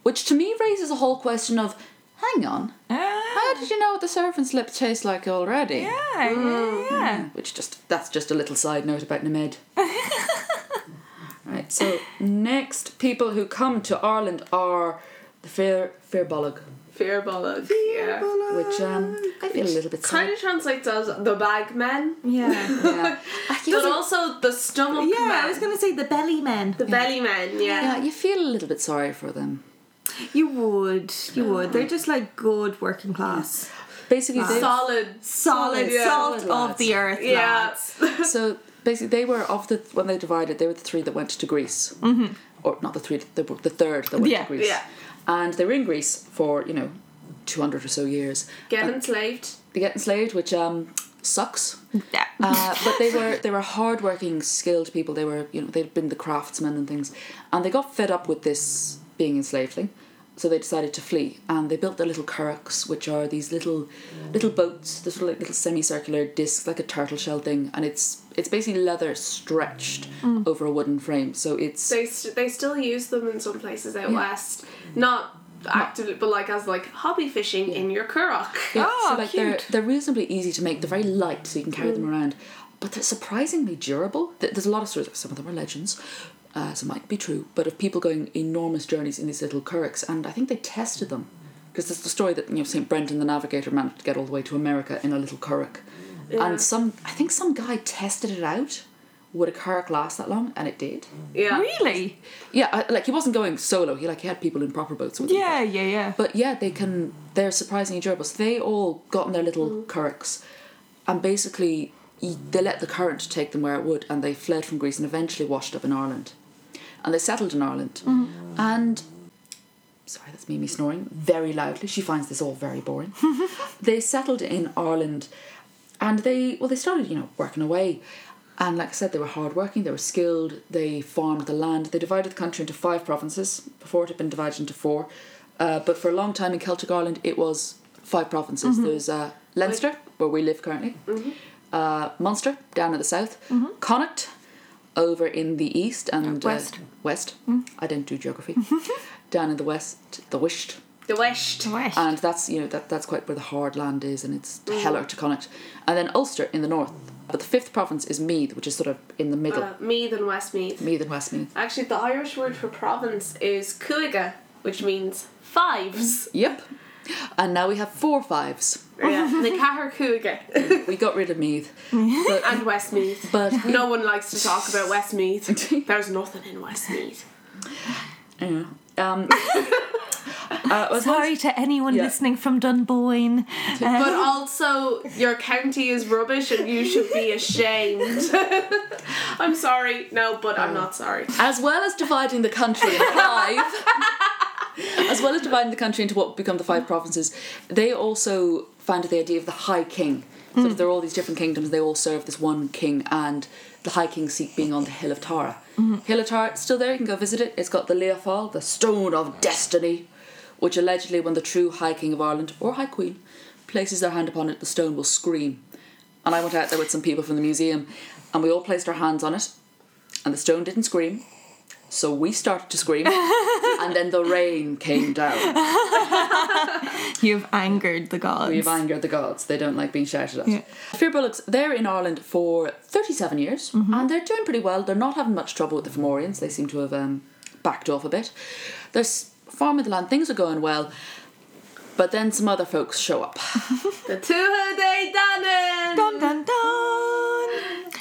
Speaker 1: which to me raises a whole question of, hang on, ah. how did you know what the servant's lips taste like already?
Speaker 3: Yeah, yeah, mm, yeah.
Speaker 1: Mm, which just that's just a little side note about Nemed. right. So next people who come to Ireland are the Fair Fair Bollock,
Speaker 2: Fear Bollock. Yeah.
Speaker 1: which um I feel a little bit
Speaker 2: Kind of translates as the bag men,
Speaker 3: Yeah.
Speaker 1: Yeah. I
Speaker 2: but also the stomach
Speaker 3: Yeah,
Speaker 2: men.
Speaker 3: I was going to say the belly men.
Speaker 2: the belly men. Yeah.
Speaker 1: Yeah, you feel a little bit sorry for them.
Speaker 3: You would, you would. They're just like good working class.
Speaker 1: Basically, they,
Speaker 2: Solid.
Speaker 3: Solid,
Speaker 2: yeah.
Speaker 3: salt
Speaker 1: Solid
Speaker 3: of the earth,
Speaker 2: Yeah.
Speaker 3: lads.
Speaker 1: so basically they were of the when they divided, they were the three that went to Greece, mm-hmm. or not the three, they were the third that went
Speaker 3: Yeah,
Speaker 1: to Greece.
Speaker 2: yeah.
Speaker 1: And they were in Greece for you know, two hundred or so years.
Speaker 2: Get
Speaker 1: And
Speaker 2: enslaved.
Speaker 1: They get enslaved, which um sucks.
Speaker 3: Yeah.
Speaker 1: Uh, but they were they were hardworking, skilled people. They were you know they'd been the craftsmen and things, and they got fed up with this being enslaved thing, so they decided to flee. And they built their little currachs, which are these little little boats, this little, little semicircular discs like a turtle shell thing, and it's it's basically leather stretched mm. over a wooden frame. So it's
Speaker 2: They st- they still use them in some places out west. Not actively, but like as like hobby fishing in your currach.
Speaker 1: Yeah,
Speaker 3: Oh,
Speaker 1: so like they're
Speaker 3: oh,
Speaker 1: they're reasonably easy to make. They're very light, so you can carry them mm. around. But they're surprisingly durable. There's a lot of stories. Some of them are legends, uh, some might be true, but of people going enormous journeys in these little currachs, and I think they tested them because there's the story that you know Saint Brendan the Navigator managed to get all the way to America in a little currach,
Speaker 2: Yeah.
Speaker 1: and some I think some guy tested it out. Would a currach last that long? And it did.
Speaker 2: Yeah.
Speaker 3: Really?
Speaker 1: Yeah, I, like he wasn't going solo. He like he had people in proper boats with him.
Speaker 3: Yeah, yeah, yeah.
Speaker 1: But yeah, they can. They're surprisingly durable. So they all got in their little currachs, and basically they let the current take them where it would, and they fled from Greece and eventually washed up in Ireland, and they settled in Ireland. And sorry, that's Mimi snoring very loudly. She finds this all very boring. they settled in Ireland, and they well they started you know working away. And like I said, they were hardworking, they were skilled, they farmed the land. They divided the country into five provinces. Before it had been divided into four. Uh, but for a long time in Celtic Ireland, it was five provinces. There's uh, Leinster, where we live currently, uh, Munster, down in the south, Connacht, over in the east and uh,
Speaker 3: West.
Speaker 1: west. I didn't do geography. down in the west, the Wisht,
Speaker 2: The West.
Speaker 3: the West.
Speaker 1: and that's you know that that's quite where the hard land is, and it's heller to Connacht, and then Ulster in the north. But the fifth province is Meath, which is sort of in the middle.
Speaker 2: Uh, Meath and West
Speaker 1: Meath Meath and Westmeath.
Speaker 2: Actually, the Irish word for province is cúige, which means fives.
Speaker 1: Yep. And now we have four fives.
Speaker 2: yeah, the Cahar.
Speaker 1: We got rid of Meath. But,
Speaker 2: and Westmeath.
Speaker 1: but
Speaker 2: No one likes to talk about Westmeath. There's nothing in Westmeath.
Speaker 1: yeah. Um, uh, as well
Speaker 3: Sorry to anyone
Speaker 1: Yeah.
Speaker 3: listening from Dunboyne.
Speaker 2: But also, your county is rubbish and you should be ashamed. I'm sorry. No, but I'm not sorry.
Speaker 1: as well as dividing the country in five, as well as dividing the country into what become the five mm. provinces, they also founded the idea of the High King. So that there are all these different kingdoms, they all serve this one king, and the High King's seat being on the Hill of Tara. Mm-hmm. Hill of Tara, still there, you can go visit it. It's got the Lia Fáil, the Stone of Destiny, which allegedly, when the true High King of Ireland, or High Queen, places their hand upon it, the stone will scream. And I went out there with some people from the museum, and we all placed our hands on it, and the stone didn't scream. So we started to scream, and then the rain came down.
Speaker 3: You've angered the gods.
Speaker 1: We've angered the gods. They don't like being shouted at.
Speaker 3: Yeah.
Speaker 1: Fear Bullocks, they're in Ireland for 37 years, and they're doing pretty well. They're not having much trouble with the Fomorians. They seem to have um, backed off a bit. They're s- farming the land, things are going well. But then some other folks show up.
Speaker 2: The Tuatha De Danann!
Speaker 3: Dun dun dun.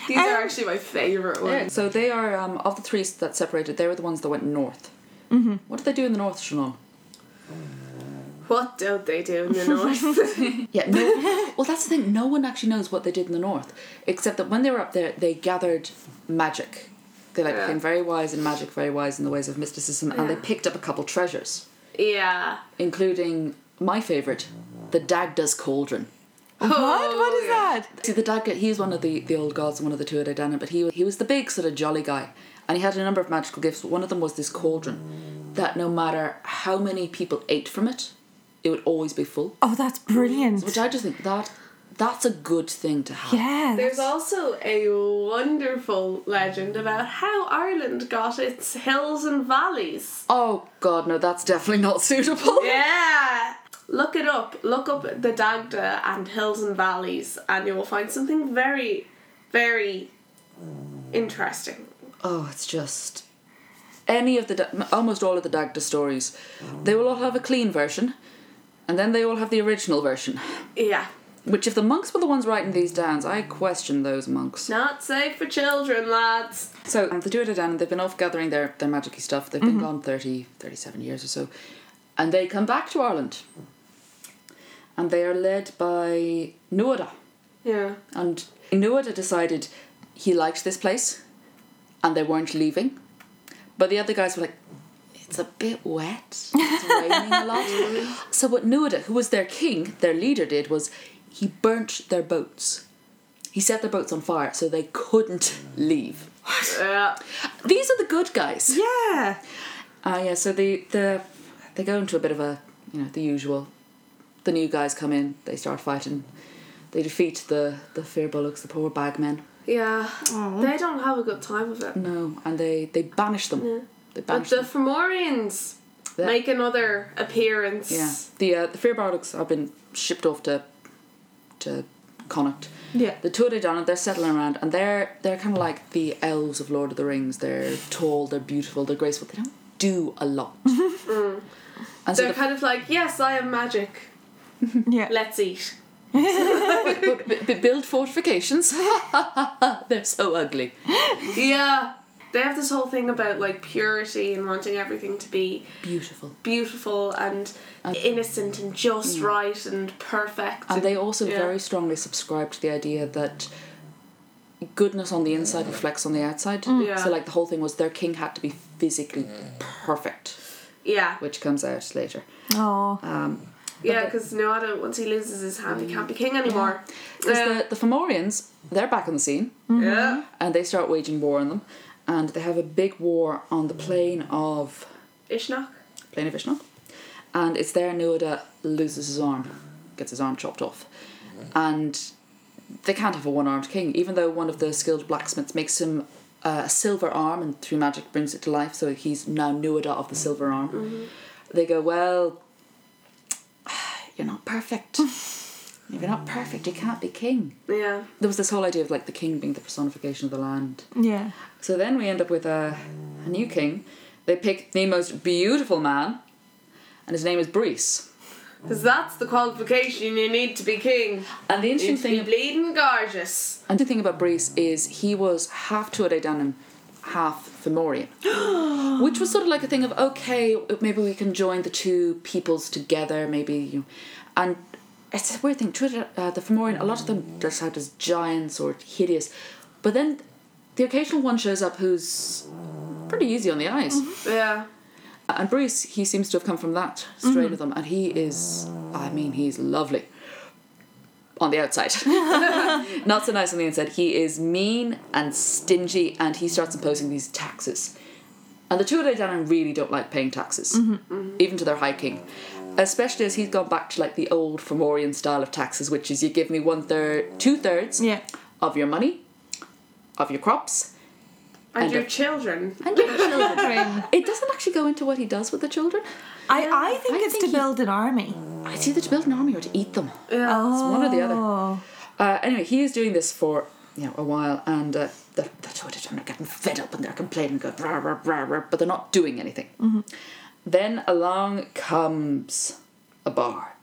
Speaker 2: These are actually my favourite ones.
Speaker 1: So they are, um, of the three that separated, they were the ones that went north. Mm-hmm. What did they do in the north, Sinead?
Speaker 2: What don't they do in the north?
Speaker 1: Yeah, no. well, that's the thing. No one actually knows what they did in the north, except that when they were up there, they gathered magic. They like
Speaker 2: Yeah.
Speaker 1: became very wise in magic, very wise in the ways of mysticism, and they picked up a couple treasures,
Speaker 2: yeah.
Speaker 1: including my favorite, the Dagda's cauldron.
Speaker 3: What? What is
Speaker 2: Oh, yeah.
Speaker 3: that?
Speaker 1: See, the Dagda, he's one of the, the old gods, one of the two at Dana, but he was, he was the big sort of jolly guy, and he had a number of magical gifts. But one of them was this cauldron that no matter how many people ate from it, it would always be full.
Speaker 3: Oh, that's brilliant.
Speaker 1: Which I just think that that's a good thing to have.
Speaker 3: yeah.
Speaker 2: There's also a wonderful legend about how Ireland got its hills and valleys.
Speaker 1: Oh god, no, that's definitely not suitable.
Speaker 2: Yeah! Look it up. Look up the Dagda and hills and valleys, and you will find something very, very interesting.
Speaker 1: Oh, it's just any of the almost all of the Dagda stories. They will all have a clean version, and then they all have the original version.
Speaker 2: Yeah.
Speaker 1: Which, if the monks were the ones writing these down, I question those monks.
Speaker 2: Not safe for children, lads.
Speaker 1: So um, the Dé Danann, they've been off gathering their, their magicy stuff. They've been gone 30, 37 years or so. And they come back to Ireland. And they are led by Nuada.
Speaker 2: Yeah.
Speaker 1: And Nuada decided he liked this place and they weren't leaving. But the other guys were like, it's a bit wet. It's raining a lot. So what Nuada, who was their king, their leader, did was he burnt their boats. He set their boats on fire so they couldn't leave.
Speaker 2: Yeah.
Speaker 1: These are the good guys.
Speaker 3: yeah.
Speaker 1: Ah, yeah. So the the they go into a bit of a you know the usual. The new guys come in. They start fighting. They defeat the the Fir Bolgs, the poor bagmen.
Speaker 2: Yeah. They don't have a good time of it.
Speaker 1: No, and they they banish them.
Speaker 2: Yeah.
Speaker 1: They
Speaker 2: But
Speaker 1: banish
Speaker 2: the
Speaker 1: them.
Speaker 2: Fomorians
Speaker 1: Yeah.
Speaker 2: make another appearance.
Speaker 1: Yeah, the uh, the Fir Bolgs have been shipped off to to Connacht.
Speaker 3: Yeah.
Speaker 1: The Tuatha Dé Danann, they're settling around, and they're they're kind of like the elves of Lord of the Rings. They're tall, they're beautiful, they're graceful. They don't do a lot. And so
Speaker 2: They're
Speaker 1: the,
Speaker 2: kind of like, yes, I am magic.
Speaker 3: Yeah.
Speaker 2: Let's eat.
Speaker 1: but, but- but build fortifications. they're so ugly.
Speaker 2: Yeah. They have this whole thing about like purity and wanting everything to be
Speaker 1: Beautiful.
Speaker 2: beautiful and innocent and just mm. right and perfect.
Speaker 1: And they also
Speaker 2: yeah.
Speaker 1: very strongly subscribe to the idea that goodness on the inside reflects on the outside. Mm.
Speaker 2: Yeah.
Speaker 1: So like the whole thing was their king had to be physically mm. perfect,
Speaker 2: Yeah.
Speaker 1: which comes out later.
Speaker 3: Oh.
Speaker 1: Um,
Speaker 2: Yeah, because Nuada, once he loses his hand, he can't be king anymore.
Speaker 1: Because
Speaker 2: Yeah.
Speaker 1: the, the Fomorians, they're back on the scene
Speaker 2: yeah.
Speaker 1: and they start waging war on them. And they have a big war on the plain of
Speaker 2: Ishnok.
Speaker 1: plain of Ishnak. And it's there Nuada loses his arm, gets his arm chopped off. And they can't have a one armed king, even though one of the skilled blacksmiths makes him uh, a silver arm and through magic brings it to life, so he's now Nuada of the silver arm. They go, Well, you're not perfect. if you're not perfect, you can't be king.
Speaker 2: Yeah.
Speaker 1: There was this whole idea of like the king being the personification of the land.
Speaker 3: Yeah.
Speaker 1: So then we end up with a, a new king. They pick the most beautiful man, and his name is Bres.
Speaker 2: Because that's the qualification you need to be king.
Speaker 1: And the interesting
Speaker 2: need to be
Speaker 1: thing,
Speaker 2: bleeding gorgeous.
Speaker 1: and the thing about Bres is he was half Tuatha De Danann, half Fomorian, which was sort of like a thing of okay, maybe we can join the two peoples together, maybe you, and it's a weird thing. Tuatha, uh, the Fomorian, a lot of them dress out as giants or hideous, but then the occasional one shows up who's pretty easy on the eyes.
Speaker 2: Yeah.
Speaker 1: And Bres, he seems to have come from that strain of them, and he is, I mean, he's lovely. On the outside. Not so nice on the inside. He is mean and stingy, and he starts imposing these taxes. And the Tuatha Dé Danann really don't like paying taxes, mm-hmm. even to their High King. Especially as he's gone back to like the old Fomorian style of taxes, which is you give me one third, two thirds
Speaker 3: Yeah.
Speaker 1: of your money, of your crops,
Speaker 2: And,
Speaker 1: And
Speaker 2: your
Speaker 1: the-
Speaker 2: children.
Speaker 1: and your children. it doesn't actually go into what he does with the children.
Speaker 3: I, I think
Speaker 1: I
Speaker 3: it's
Speaker 1: think
Speaker 3: to
Speaker 1: he-
Speaker 3: build an army.
Speaker 1: It's either to build an army or to eat them.
Speaker 2: Yeah.
Speaker 3: Oh.
Speaker 1: one or the other. Uh, anyway, he is doing this for you know a while, and uh, the the Tuatha Dé Danann are getting fed up and they're complaining, going rah, rah, rah, rah, but they're not doing anything. Then along comes a bard,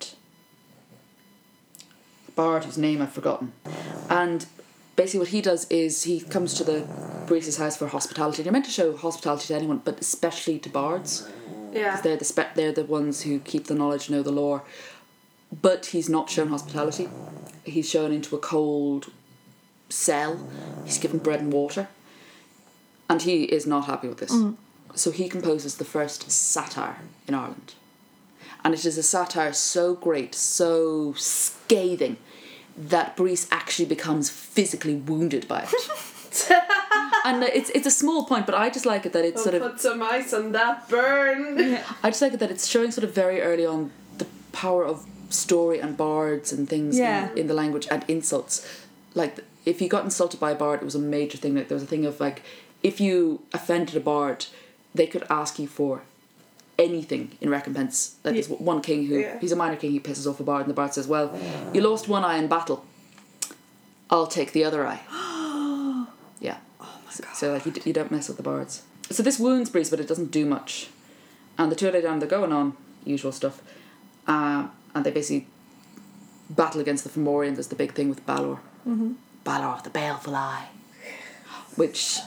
Speaker 1: a bard whose name I've forgotten, and basically what he does is he comes to the Bres's house for hospitality. And you're meant to show hospitality to anyone, but especially to bards.
Speaker 2: Yeah.
Speaker 1: They're the spe- they're the ones who keep the knowledge, know the lore. But he's not shown hospitality. He's shown into a cold cell. He's given bread and water, and he is not happy with this. Mm. So he composes the first satire in Ireland, and it is a satire so great, so scathing, that Bres actually becomes physically wounded by it. and it's it's a small point, but I just like it that it's oh, sort of
Speaker 2: Put some ice on that burn.
Speaker 1: I just like it that it's showing sort of very early on the power of story and bards and things
Speaker 3: Yeah.
Speaker 1: in, in the language and insults. Like if you got insulted by a bard, it was a major thing. Like there was a thing of like if you offended a bard, they could ask you for anything in recompense. Like there's one king who
Speaker 2: Yeah.
Speaker 1: he's a minor king. He pisses off a bard, and the bard says, "Well, you lost one eye in battle. I'll take the other eye." yeah. Oh my so, so, like you, d- you don't mess with the bards. So this wounds Bres, but it doesn't do much. And the two of them they're going on usual stuff, um, and they basically battle against the Fomorians. Is the big thing with Balor. Mm-hmm. Balor, the baleful eye, which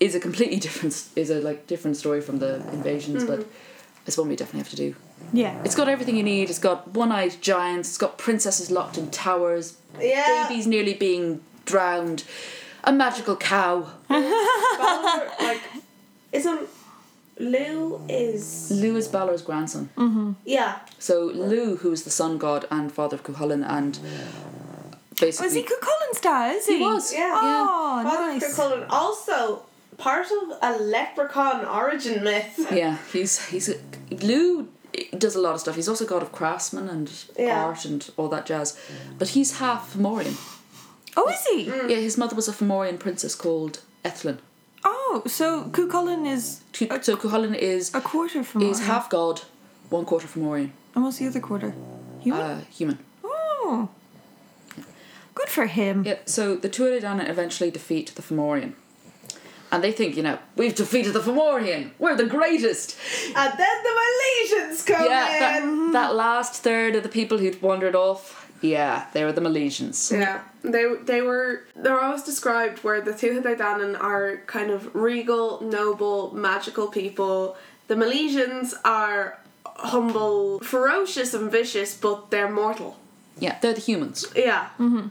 Speaker 1: is a completely different is a like different story from the invasions, but it's one we definitely have to do.
Speaker 3: Yeah.
Speaker 1: It's got everything you need. It's got one-eyed giants. It's got princesses locked in towers.
Speaker 2: Yeah.
Speaker 1: Babies nearly being drowned. A magical cow.
Speaker 2: Balor, like, isn't Lugh is
Speaker 1: Lugh is Balor's grandson. Mhm.
Speaker 2: Yeah.
Speaker 1: So Lugh, who is the sun god and father of Cuchulainn, and basically
Speaker 3: Was he Cuchulainn's dad, is he?
Speaker 1: He was,
Speaker 2: Yeah.
Speaker 3: Oh,
Speaker 2: Father
Speaker 3: nice.
Speaker 2: Cuchulainn also part of a leprechaun origin myth.
Speaker 1: yeah, he's he's a, Lugh does a lot of stuff. He's also god of craftsmen and
Speaker 2: Yeah.
Speaker 1: art and all that jazz, but he's half Fomorian.
Speaker 3: Oh, is he?
Speaker 1: Yeah, his mother was a Fomorian princess called Ethlin.
Speaker 3: Oh, so Cuchulainn is
Speaker 1: Cu- So Cuchulainn is
Speaker 3: a quarter from
Speaker 1: He's half god, one quarter Fomorian,
Speaker 3: And what's the other quarter? Human?
Speaker 1: uh, human.
Speaker 3: oh. Good for him.
Speaker 1: Yeah, so the Tuatha Dé Danann eventually defeat the Fomorian. And they think, you know, we've defeated the Fomorian. We're the greatest.
Speaker 2: And then the Milesians come
Speaker 1: Yeah,
Speaker 2: in.
Speaker 1: that, that last third of the people who'd wandered off, yeah, they were the Milesians.
Speaker 2: Yeah, they they were they're always described where the Tuatha Dé Danann are kind of regal, noble, magical people. The Milesians are humble, ferocious, and vicious, but they're mortal.
Speaker 1: Yeah, they're the humans.
Speaker 2: Yeah, mm-hmm.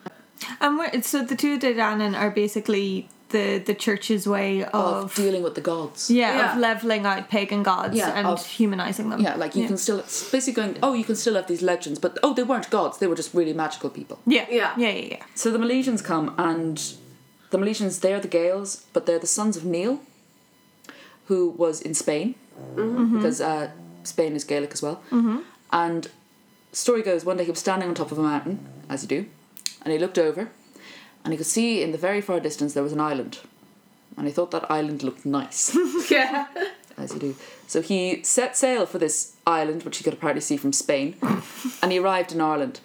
Speaker 3: And we're, so the two Danann are basically the the church's way
Speaker 1: Of
Speaker 3: of,
Speaker 1: dealing with the gods.
Speaker 3: yeah,
Speaker 2: Yeah.
Speaker 3: of leveling out pagan gods
Speaker 1: Yeah,
Speaker 3: and
Speaker 1: of-
Speaker 3: humanizing them.
Speaker 1: Yeah, like you can still, it's basically going, oh, you can still have these legends, but oh, they weren't gods, they were just really magical people.
Speaker 3: Yeah.
Speaker 2: Yeah.
Speaker 3: Yeah. Yeah. Yeah.
Speaker 1: So the Milesians come, and the Milesians, they're the Gaels, but they're the sons of Neil, who was in Spain, mm-hmm. Mm-hmm. because uh, Spain is Gaelic as well. Mm-hmm. And story goes, one day he was standing on top of a mountain, as you do, and he looked over, and he could see in the very far distance there was an island. And he thought that island looked nice,
Speaker 2: yeah,
Speaker 1: as you do. So he set sail for this island, which he could apparently see from Spain, and he arrived in Ireland.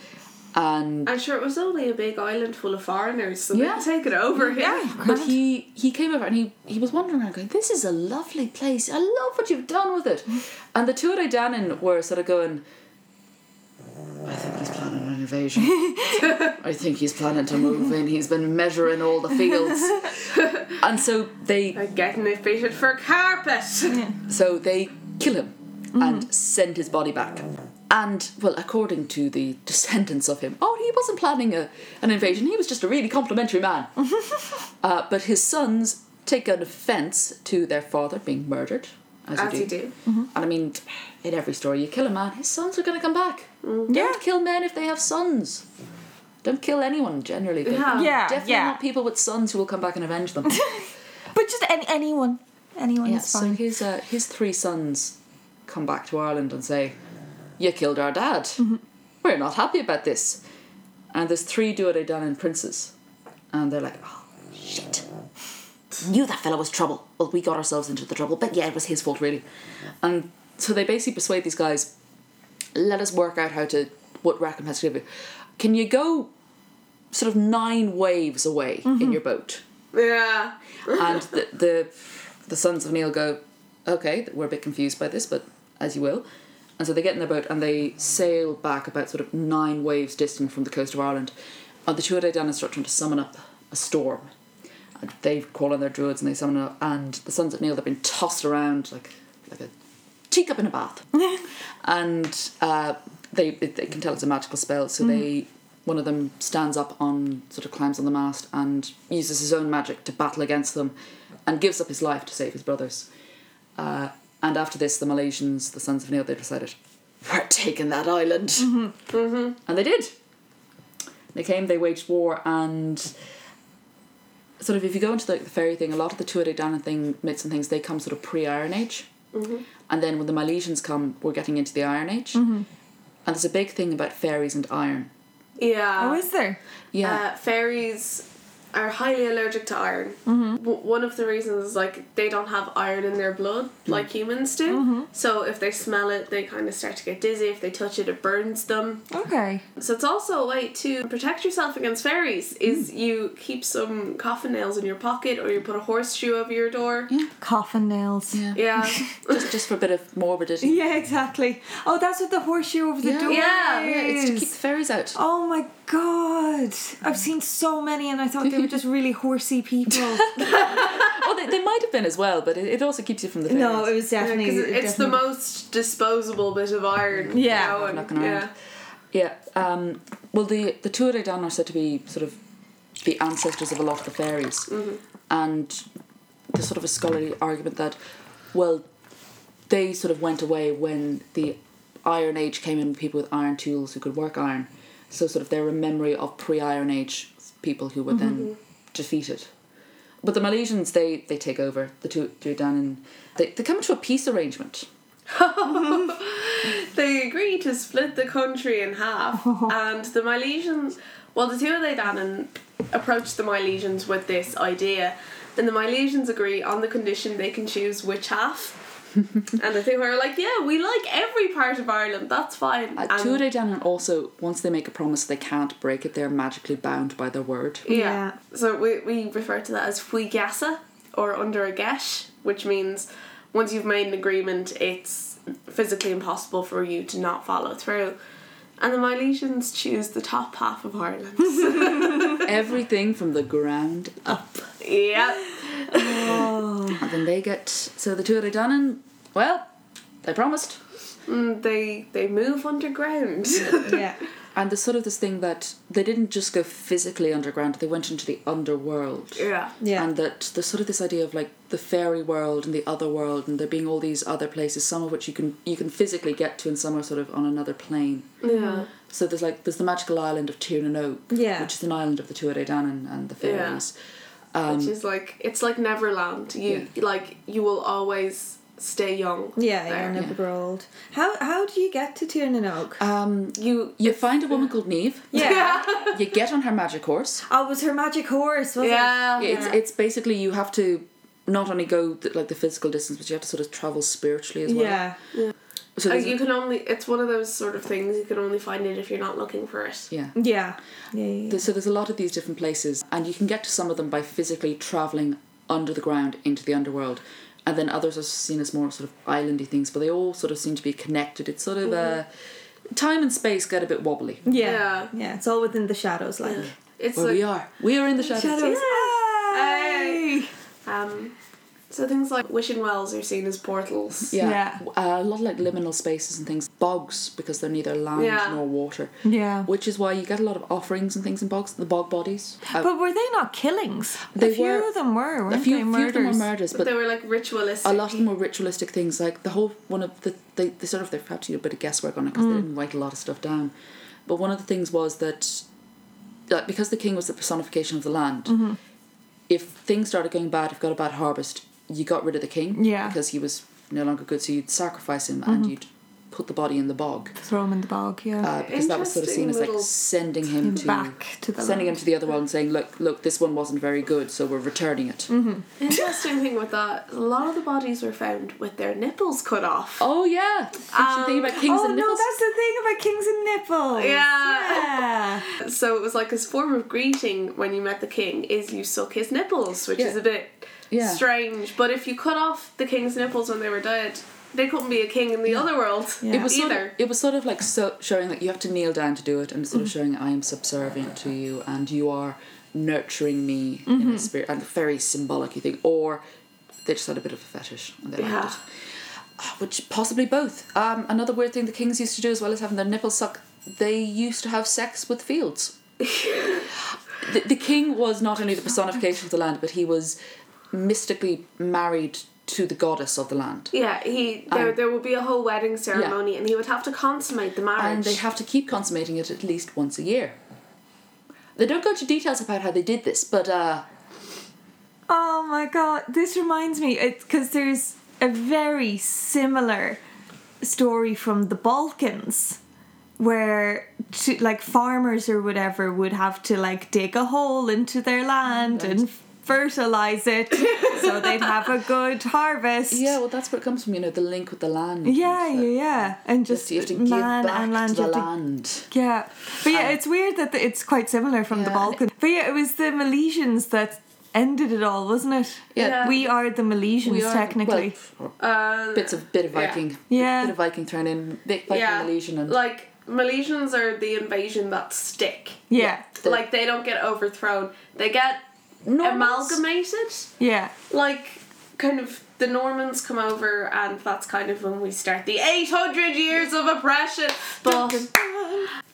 Speaker 1: And
Speaker 2: I'm sure it was only a big island full of foreigners, so
Speaker 1: Yeah.
Speaker 2: they take it over. Yeah,
Speaker 1: But he he came over and he he was wandering around going, This is a lovely place. I love what you've done with it. And the two of Danan were sort of going, I think he's invasion. I think he's planning to move in. He's been measuring all the fields. and so they
Speaker 2: are getting it fitted for carpet.
Speaker 1: so they kill him and send his body back. And well, according to the descendants of him, oh, he wasn't planning a, an invasion. He was just a really complimentary man. uh, but his sons take an offence to their father being murdered, as,
Speaker 2: As
Speaker 1: you
Speaker 2: you
Speaker 1: do.
Speaker 2: do.
Speaker 1: And I mean, in every story, you kill a man, his sons are going to come back. Don't kill men if they have sons. Don't kill anyone generally. but
Speaker 2: Yeah.
Speaker 3: Yeah.
Speaker 1: Definitely
Speaker 3: yeah.
Speaker 1: not people with sons who will come back and avenge them.
Speaker 3: But just any, anyone. Anyone
Speaker 1: Yeah,
Speaker 3: is
Speaker 1: so his uh, his three sons come back to Ireland and say, "You killed our dad. We're not happy about this." And there's three Tuatha Dé Danann princes, and they're like, "Oh shit! Knew that fella was trouble. Well, we got ourselves into the trouble, but yeah, it was his fault really." And so they basically persuade these guys, "Let us work out how to what recompense to give you. Can you go?" Sort of nine waves away in mm-hmm. your boat
Speaker 2: Yeah.
Speaker 1: and the, the the sons of Neil go, okay, we're a bit confused by this, but as you will. And so they get in their boat and they sail back about sort of nine waves distant from the coast of Ireland. And the Tuatha Danann start trying to summon up a storm. And they call on their druids and they summon up. And the sons of Neil, they've been tossed around like like a teacup in a bath. and uh, they they can tell it's a magical spell, so they one of them stands up on sort of climbs on the mast and uses his own magic to battle against them, and gives up his life to save his brothers. Uh, and after this, the Milesians, the sons of Neil, they decided we're taking that island, and they did. They came, they waged war, and sort of if you go into like the fairy thing, a lot of the Tuatha Danann thing myths and things they come sort of pre-Iron Age, and then when the Milesians come, we're getting into the Iron Age, and there's a big thing about fairies and iron.
Speaker 2: Yeah.
Speaker 3: Oh, is there?
Speaker 1: Yeah,
Speaker 2: Uh, fairies are highly allergic to iron. Mm-hmm. W- one of the reasons is like they don't have iron in their blood mm. like humans do. Mm-hmm. So if they smell it, they kind of start to get dizzy. If they touch it, it burns them.
Speaker 3: Okay.
Speaker 2: So it's also a way to protect yourself against fairies. Is mm. you keep some coffin nails in your pocket, or you put a horseshoe over your door.
Speaker 3: Coffin nails.
Speaker 1: yeah,
Speaker 2: Yeah.
Speaker 1: just just for a bit of morbidity.
Speaker 3: Yeah, exactly. Oh, that's what the horseshoe over the
Speaker 1: Yeah.
Speaker 3: door
Speaker 2: Yeah,
Speaker 1: Yeah, it's to keep the fairies out.
Speaker 3: Oh my god! I've seen so many, and I thought they were just really horsey people.
Speaker 1: Oh, they, they might have been as well, but it, it also keeps you from the fairies.
Speaker 3: no, it was definitely.
Speaker 2: Because it's the most disposable bit of iron. you
Speaker 3: Yeah.
Speaker 2: know, and-
Speaker 1: around.
Speaker 2: yeah.
Speaker 1: Yeah. Um, well, the the Tuatha Dé Danann are said to be sort of the ancestors of a lot of the fairies, and there's sort of a scholarly argument that, well, they sort of went away when the Iron Age came in people with iron tools who could work iron, so sort of they're a memory of pre-Iron Age people who were then mm-hmm. defeated. But the Milesians, they they take over the two Dé Danann. They they come to a peace arrangement.
Speaker 2: They agree to split the country in half, and the Milesians. Well, the two Tuatha Dé Danann approach the Milesians with this idea, and the Milesians agree on the condition they can choose which half. and the thing were like, yeah, we like every part of Ireland. That's fine.
Speaker 1: Uh,
Speaker 2: And-
Speaker 1: Tuatha Dé Danann also, once they make a promise, they can't break it. They're magically bound by their word.
Speaker 2: Yeah.
Speaker 3: Yeah.
Speaker 2: So we, we refer to that as fui gasa or under a gesh, which means once you've made an agreement, it's physically impossible for you to not follow through. And the Milesians choose the top half of Ireland.
Speaker 1: Everything from the ground up.
Speaker 2: Yeah.
Speaker 1: And then they get. So the two Tuatha Dé Danann, well, they promised.
Speaker 2: Mm, they they move underground.
Speaker 3: yeah.
Speaker 1: And there's sort of this thing that they didn't just go physically underground, they went into the underworld.
Speaker 2: yeah.
Speaker 3: Yeah.
Speaker 1: And that there's sort of this idea of like the fairy world and the other world, and there being all these other places, some of which you can you can physically get to, and some are sort of on another plane.
Speaker 2: Yeah.
Speaker 1: So there's like there's the magical island of Tír na nÓg,
Speaker 3: Yeah.
Speaker 1: which is an island of the Tuatha Dé Danann and the
Speaker 2: Yeah.
Speaker 1: Fairies. Um,
Speaker 2: Which is like it's like Neverland. You like you will always stay young.
Speaker 3: Yeah,
Speaker 2: there.
Speaker 3: yeah, never grow old. How how do you get to Tír na nÓg?
Speaker 1: um,
Speaker 2: You
Speaker 1: you find a woman called Niamh.
Speaker 3: yeah.
Speaker 1: You get on her magic horse.
Speaker 3: oh, it was her magic horse, was
Speaker 2: Yeah.
Speaker 1: It's it's basically you have to not only go the, like the physical distance, but you have to sort of travel spiritually as
Speaker 3: it?
Speaker 1: well.
Speaker 3: Yeah.
Speaker 1: So
Speaker 2: Like you can only it's one of those sort of things you can only find it if you're not looking for it.
Speaker 1: yeah.
Speaker 3: Yeah. Yeah. yeah, yeah.
Speaker 1: So there's a lot of these different places, and you can get to some of them by physically traveling under the ground into the underworld, and then others are seen as more sort of islandy things, but they all sort of seem to be connected. It's sort of uh, time and space get a bit wobbly.
Speaker 3: Yeah.
Speaker 2: Yeah.
Speaker 3: Yeah. It's all within the shadows, like.
Speaker 2: It's
Speaker 1: Where
Speaker 2: like
Speaker 1: we are, we are in the shadows.
Speaker 3: Shadows.
Speaker 2: Hey.
Speaker 3: Hey.
Speaker 2: um so things like wishing wells are seen as portals.
Speaker 1: Yeah,
Speaker 3: Yeah.
Speaker 1: Uh, a lot of like liminal spaces and things. Bogs because they're neither land
Speaker 2: Yeah.
Speaker 1: nor water.
Speaker 3: Yeah.
Speaker 1: Which is why you get a lot of offerings and things in bogs. The bog bodies. Uh,
Speaker 3: But were they not killings?
Speaker 1: They
Speaker 3: a few
Speaker 1: were-
Speaker 3: of them were, weren't
Speaker 1: a few,
Speaker 3: they?
Speaker 1: few of them were
Speaker 3: Murders.
Speaker 1: murders,
Speaker 2: But
Speaker 1: but
Speaker 2: they were like ritualistic.
Speaker 1: a lot of them were ritualistic things. Like the whole one of the they, they sort of they've had to do a bit of guesswork on it because they didn't write a lot of stuff down. But one of the things was that, like, because the king was the personification of the land, if things started going bad, if you got a bad harvest, you got rid of the king.
Speaker 3: Yeah.
Speaker 1: Because he was no longer good, so you'd sacrifice him and mm-hmm. you'd put the body in the bog.
Speaker 3: Throw him in the bog, yeah.
Speaker 1: Uh, because that was sort of seen as like sending him
Speaker 3: Him
Speaker 1: to
Speaker 3: back to the
Speaker 1: sending
Speaker 3: land.
Speaker 1: him to the other world and saying, look, look, this one wasn't very good, so we're returning it. Mm-hmm.
Speaker 2: Interesting thing with that, a lot of the bodies were found with their nipples cut off.
Speaker 1: Oh yeah, Interesting thing about um, kings
Speaker 3: oh
Speaker 1: and
Speaker 3: no, that's the thing about kings and nipples.
Speaker 2: Yeah.
Speaker 3: Yeah.
Speaker 2: So it was like his form of greeting when you met the king is you suck his nipples, which is a bit
Speaker 1: Yeah.
Speaker 2: strange. But if you cut off the king's nipples when they were dead, they couldn't be a king in the other world
Speaker 3: Yeah.
Speaker 1: It was sort of,
Speaker 2: either.
Speaker 1: it was sort of like so showing that you have to kneel down to do it, and sort of showing I am subservient to you, and you are nurturing me in a spirit, and very symbolic you think, or they just had a bit of a fetish and they
Speaker 2: Yeah.
Speaker 1: liked it. Ah, Which possibly both. Um, another weird thing the kings used to do as well as having their nipples sucked, they used to have sex with fields. the, the king was not only the personification of the land, but he was mystically married to the goddess of the land.
Speaker 2: Yeah, he there
Speaker 1: Um,
Speaker 2: there would be a whole wedding ceremony and he would have to consummate the marriage.
Speaker 1: and they have to keep consummating it at least once a year. They don't go into details about how they did this, but uh,
Speaker 3: Oh my god, this reminds me because there's a very similar story from the Balkans where to, like farmers or whatever would have to like dig a hole into their land and fertilize it so they'd have a good harvest.
Speaker 1: Yeah, well, that's where it comes from. You know, the link with the land.
Speaker 3: Yeah,
Speaker 1: and
Speaker 3: yeah, yeah, and just
Speaker 1: you have to give
Speaker 3: man
Speaker 1: back
Speaker 3: and land.
Speaker 1: to the
Speaker 3: you to-
Speaker 1: land.
Speaker 3: Yeah, but yeah, it's weird that the, it's quite similar from the
Speaker 1: Yeah, and
Speaker 3: Balkans. But yeah, it was the Milesians that ended it all, wasn't it?
Speaker 1: Yeah.
Speaker 3: we are the Milesians
Speaker 1: We are-
Speaker 3: technically.
Speaker 1: well,
Speaker 2: Uh,
Speaker 1: bits of bit of Viking,
Speaker 3: Yeah.
Speaker 1: bit of Viking thrown in, bit Viking
Speaker 2: yeah,
Speaker 1: Milesian, and
Speaker 2: like Milesians are the invasion that stick.
Speaker 3: yeah,
Speaker 1: The-
Speaker 2: like they don't get overthrown; they get
Speaker 1: Normans?
Speaker 2: amalgamated.
Speaker 3: yeah,
Speaker 2: Like kind of the Normans come over, and that's kind of when we start the eight hundred years of oppression. But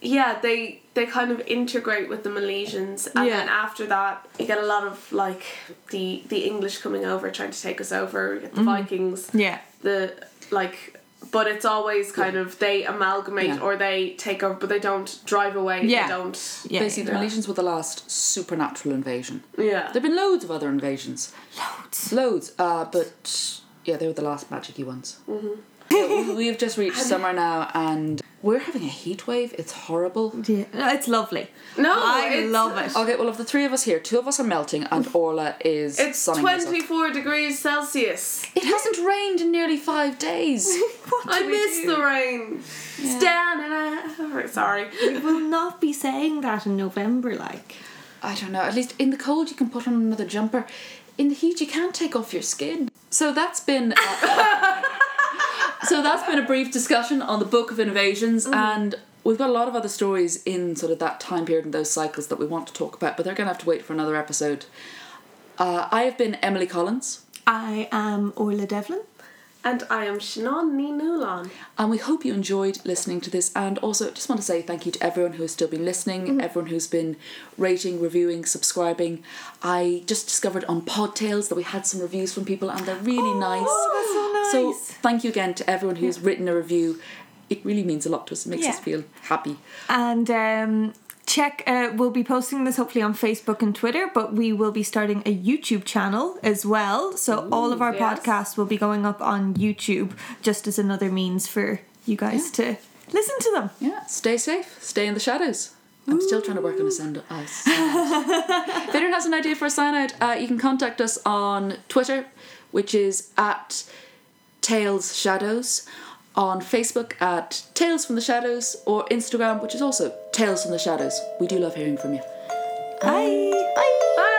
Speaker 2: yeah, they they kind of integrate with the Milesians, and
Speaker 3: Yeah.
Speaker 2: then after that, you get a lot of like the the English coming over trying to take us over. You get the Vikings.
Speaker 3: yeah,
Speaker 2: the like but it's always kind of they amalgamate
Speaker 1: Yeah.
Speaker 2: or they take over but they don't drive away
Speaker 3: Yeah.
Speaker 2: they don't
Speaker 3: yeah.
Speaker 1: basically
Speaker 2: yeah.
Speaker 1: the Milesians were the last supernatural invasion.
Speaker 2: yeah
Speaker 1: There've been loads of other invasions,
Speaker 3: Loads.
Speaker 1: loads, uh, but yeah, they were the last magicy ones.
Speaker 2: Mm-hmm.
Speaker 1: So we have just reached summer now, and we're having a heat wave. It's horrible.
Speaker 3: Yeah, no, it's lovely.
Speaker 2: no
Speaker 3: I love it.
Speaker 1: Okay, well, of the three of us here, two of us are melting, and Orla is
Speaker 2: it's
Speaker 1: sunning herself.
Speaker 2: 24 degrees celsius
Speaker 1: It hasn't rained in nearly five days.
Speaker 2: I miss
Speaker 3: do?
Speaker 2: the rain Stand sorry
Speaker 3: We will not be saying that in November, like.
Speaker 1: I don't know. At least in the cold, you can put on another jumper. In the heat, you can't take off your skin. So that's been. uh, so that's been a brief discussion on the Book of Invasions, and we've got a lot of other stories in sort of that time period and those cycles that we want to talk about, but they're going to have to wait for another episode. Uh, I have been Emily Collins,
Speaker 3: I am Orla Devlin.
Speaker 2: And i am Shannon Ní Nulan.
Speaker 1: and we hope you enjoyed listening to this. And also, just want to say thank you to everyone who has still been listening, everyone who's been rating, reviewing, subscribing. I just discovered on Podtails that we had some reviews from people, and they're really nice.
Speaker 3: Oh, that's so nice.
Speaker 1: So thank you again to everyone who's written a review. It really means a lot to us. It makes us feel happy.
Speaker 3: And um, check, uh, we'll be posting this hopefully on Facebook and Twitter, but we will be starting a YouTube channel as well. So all of our
Speaker 2: yes.
Speaker 3: podcasts will be going up on YouTube just as another means for you guys to listen to them.
Speaker 1: Yeah, stay safe. Stay in the shadows. I'm still trying to work on a sound. Uh, sound. if anyone has an idea for a sign out, uh, you can contact us on Twitter, which is at Tales Shadows, on Facebook at Tales from the Shadows, or Instagram, which is also Tales from the Shadows. We do love hearing from you.
Speaker 3: Bye.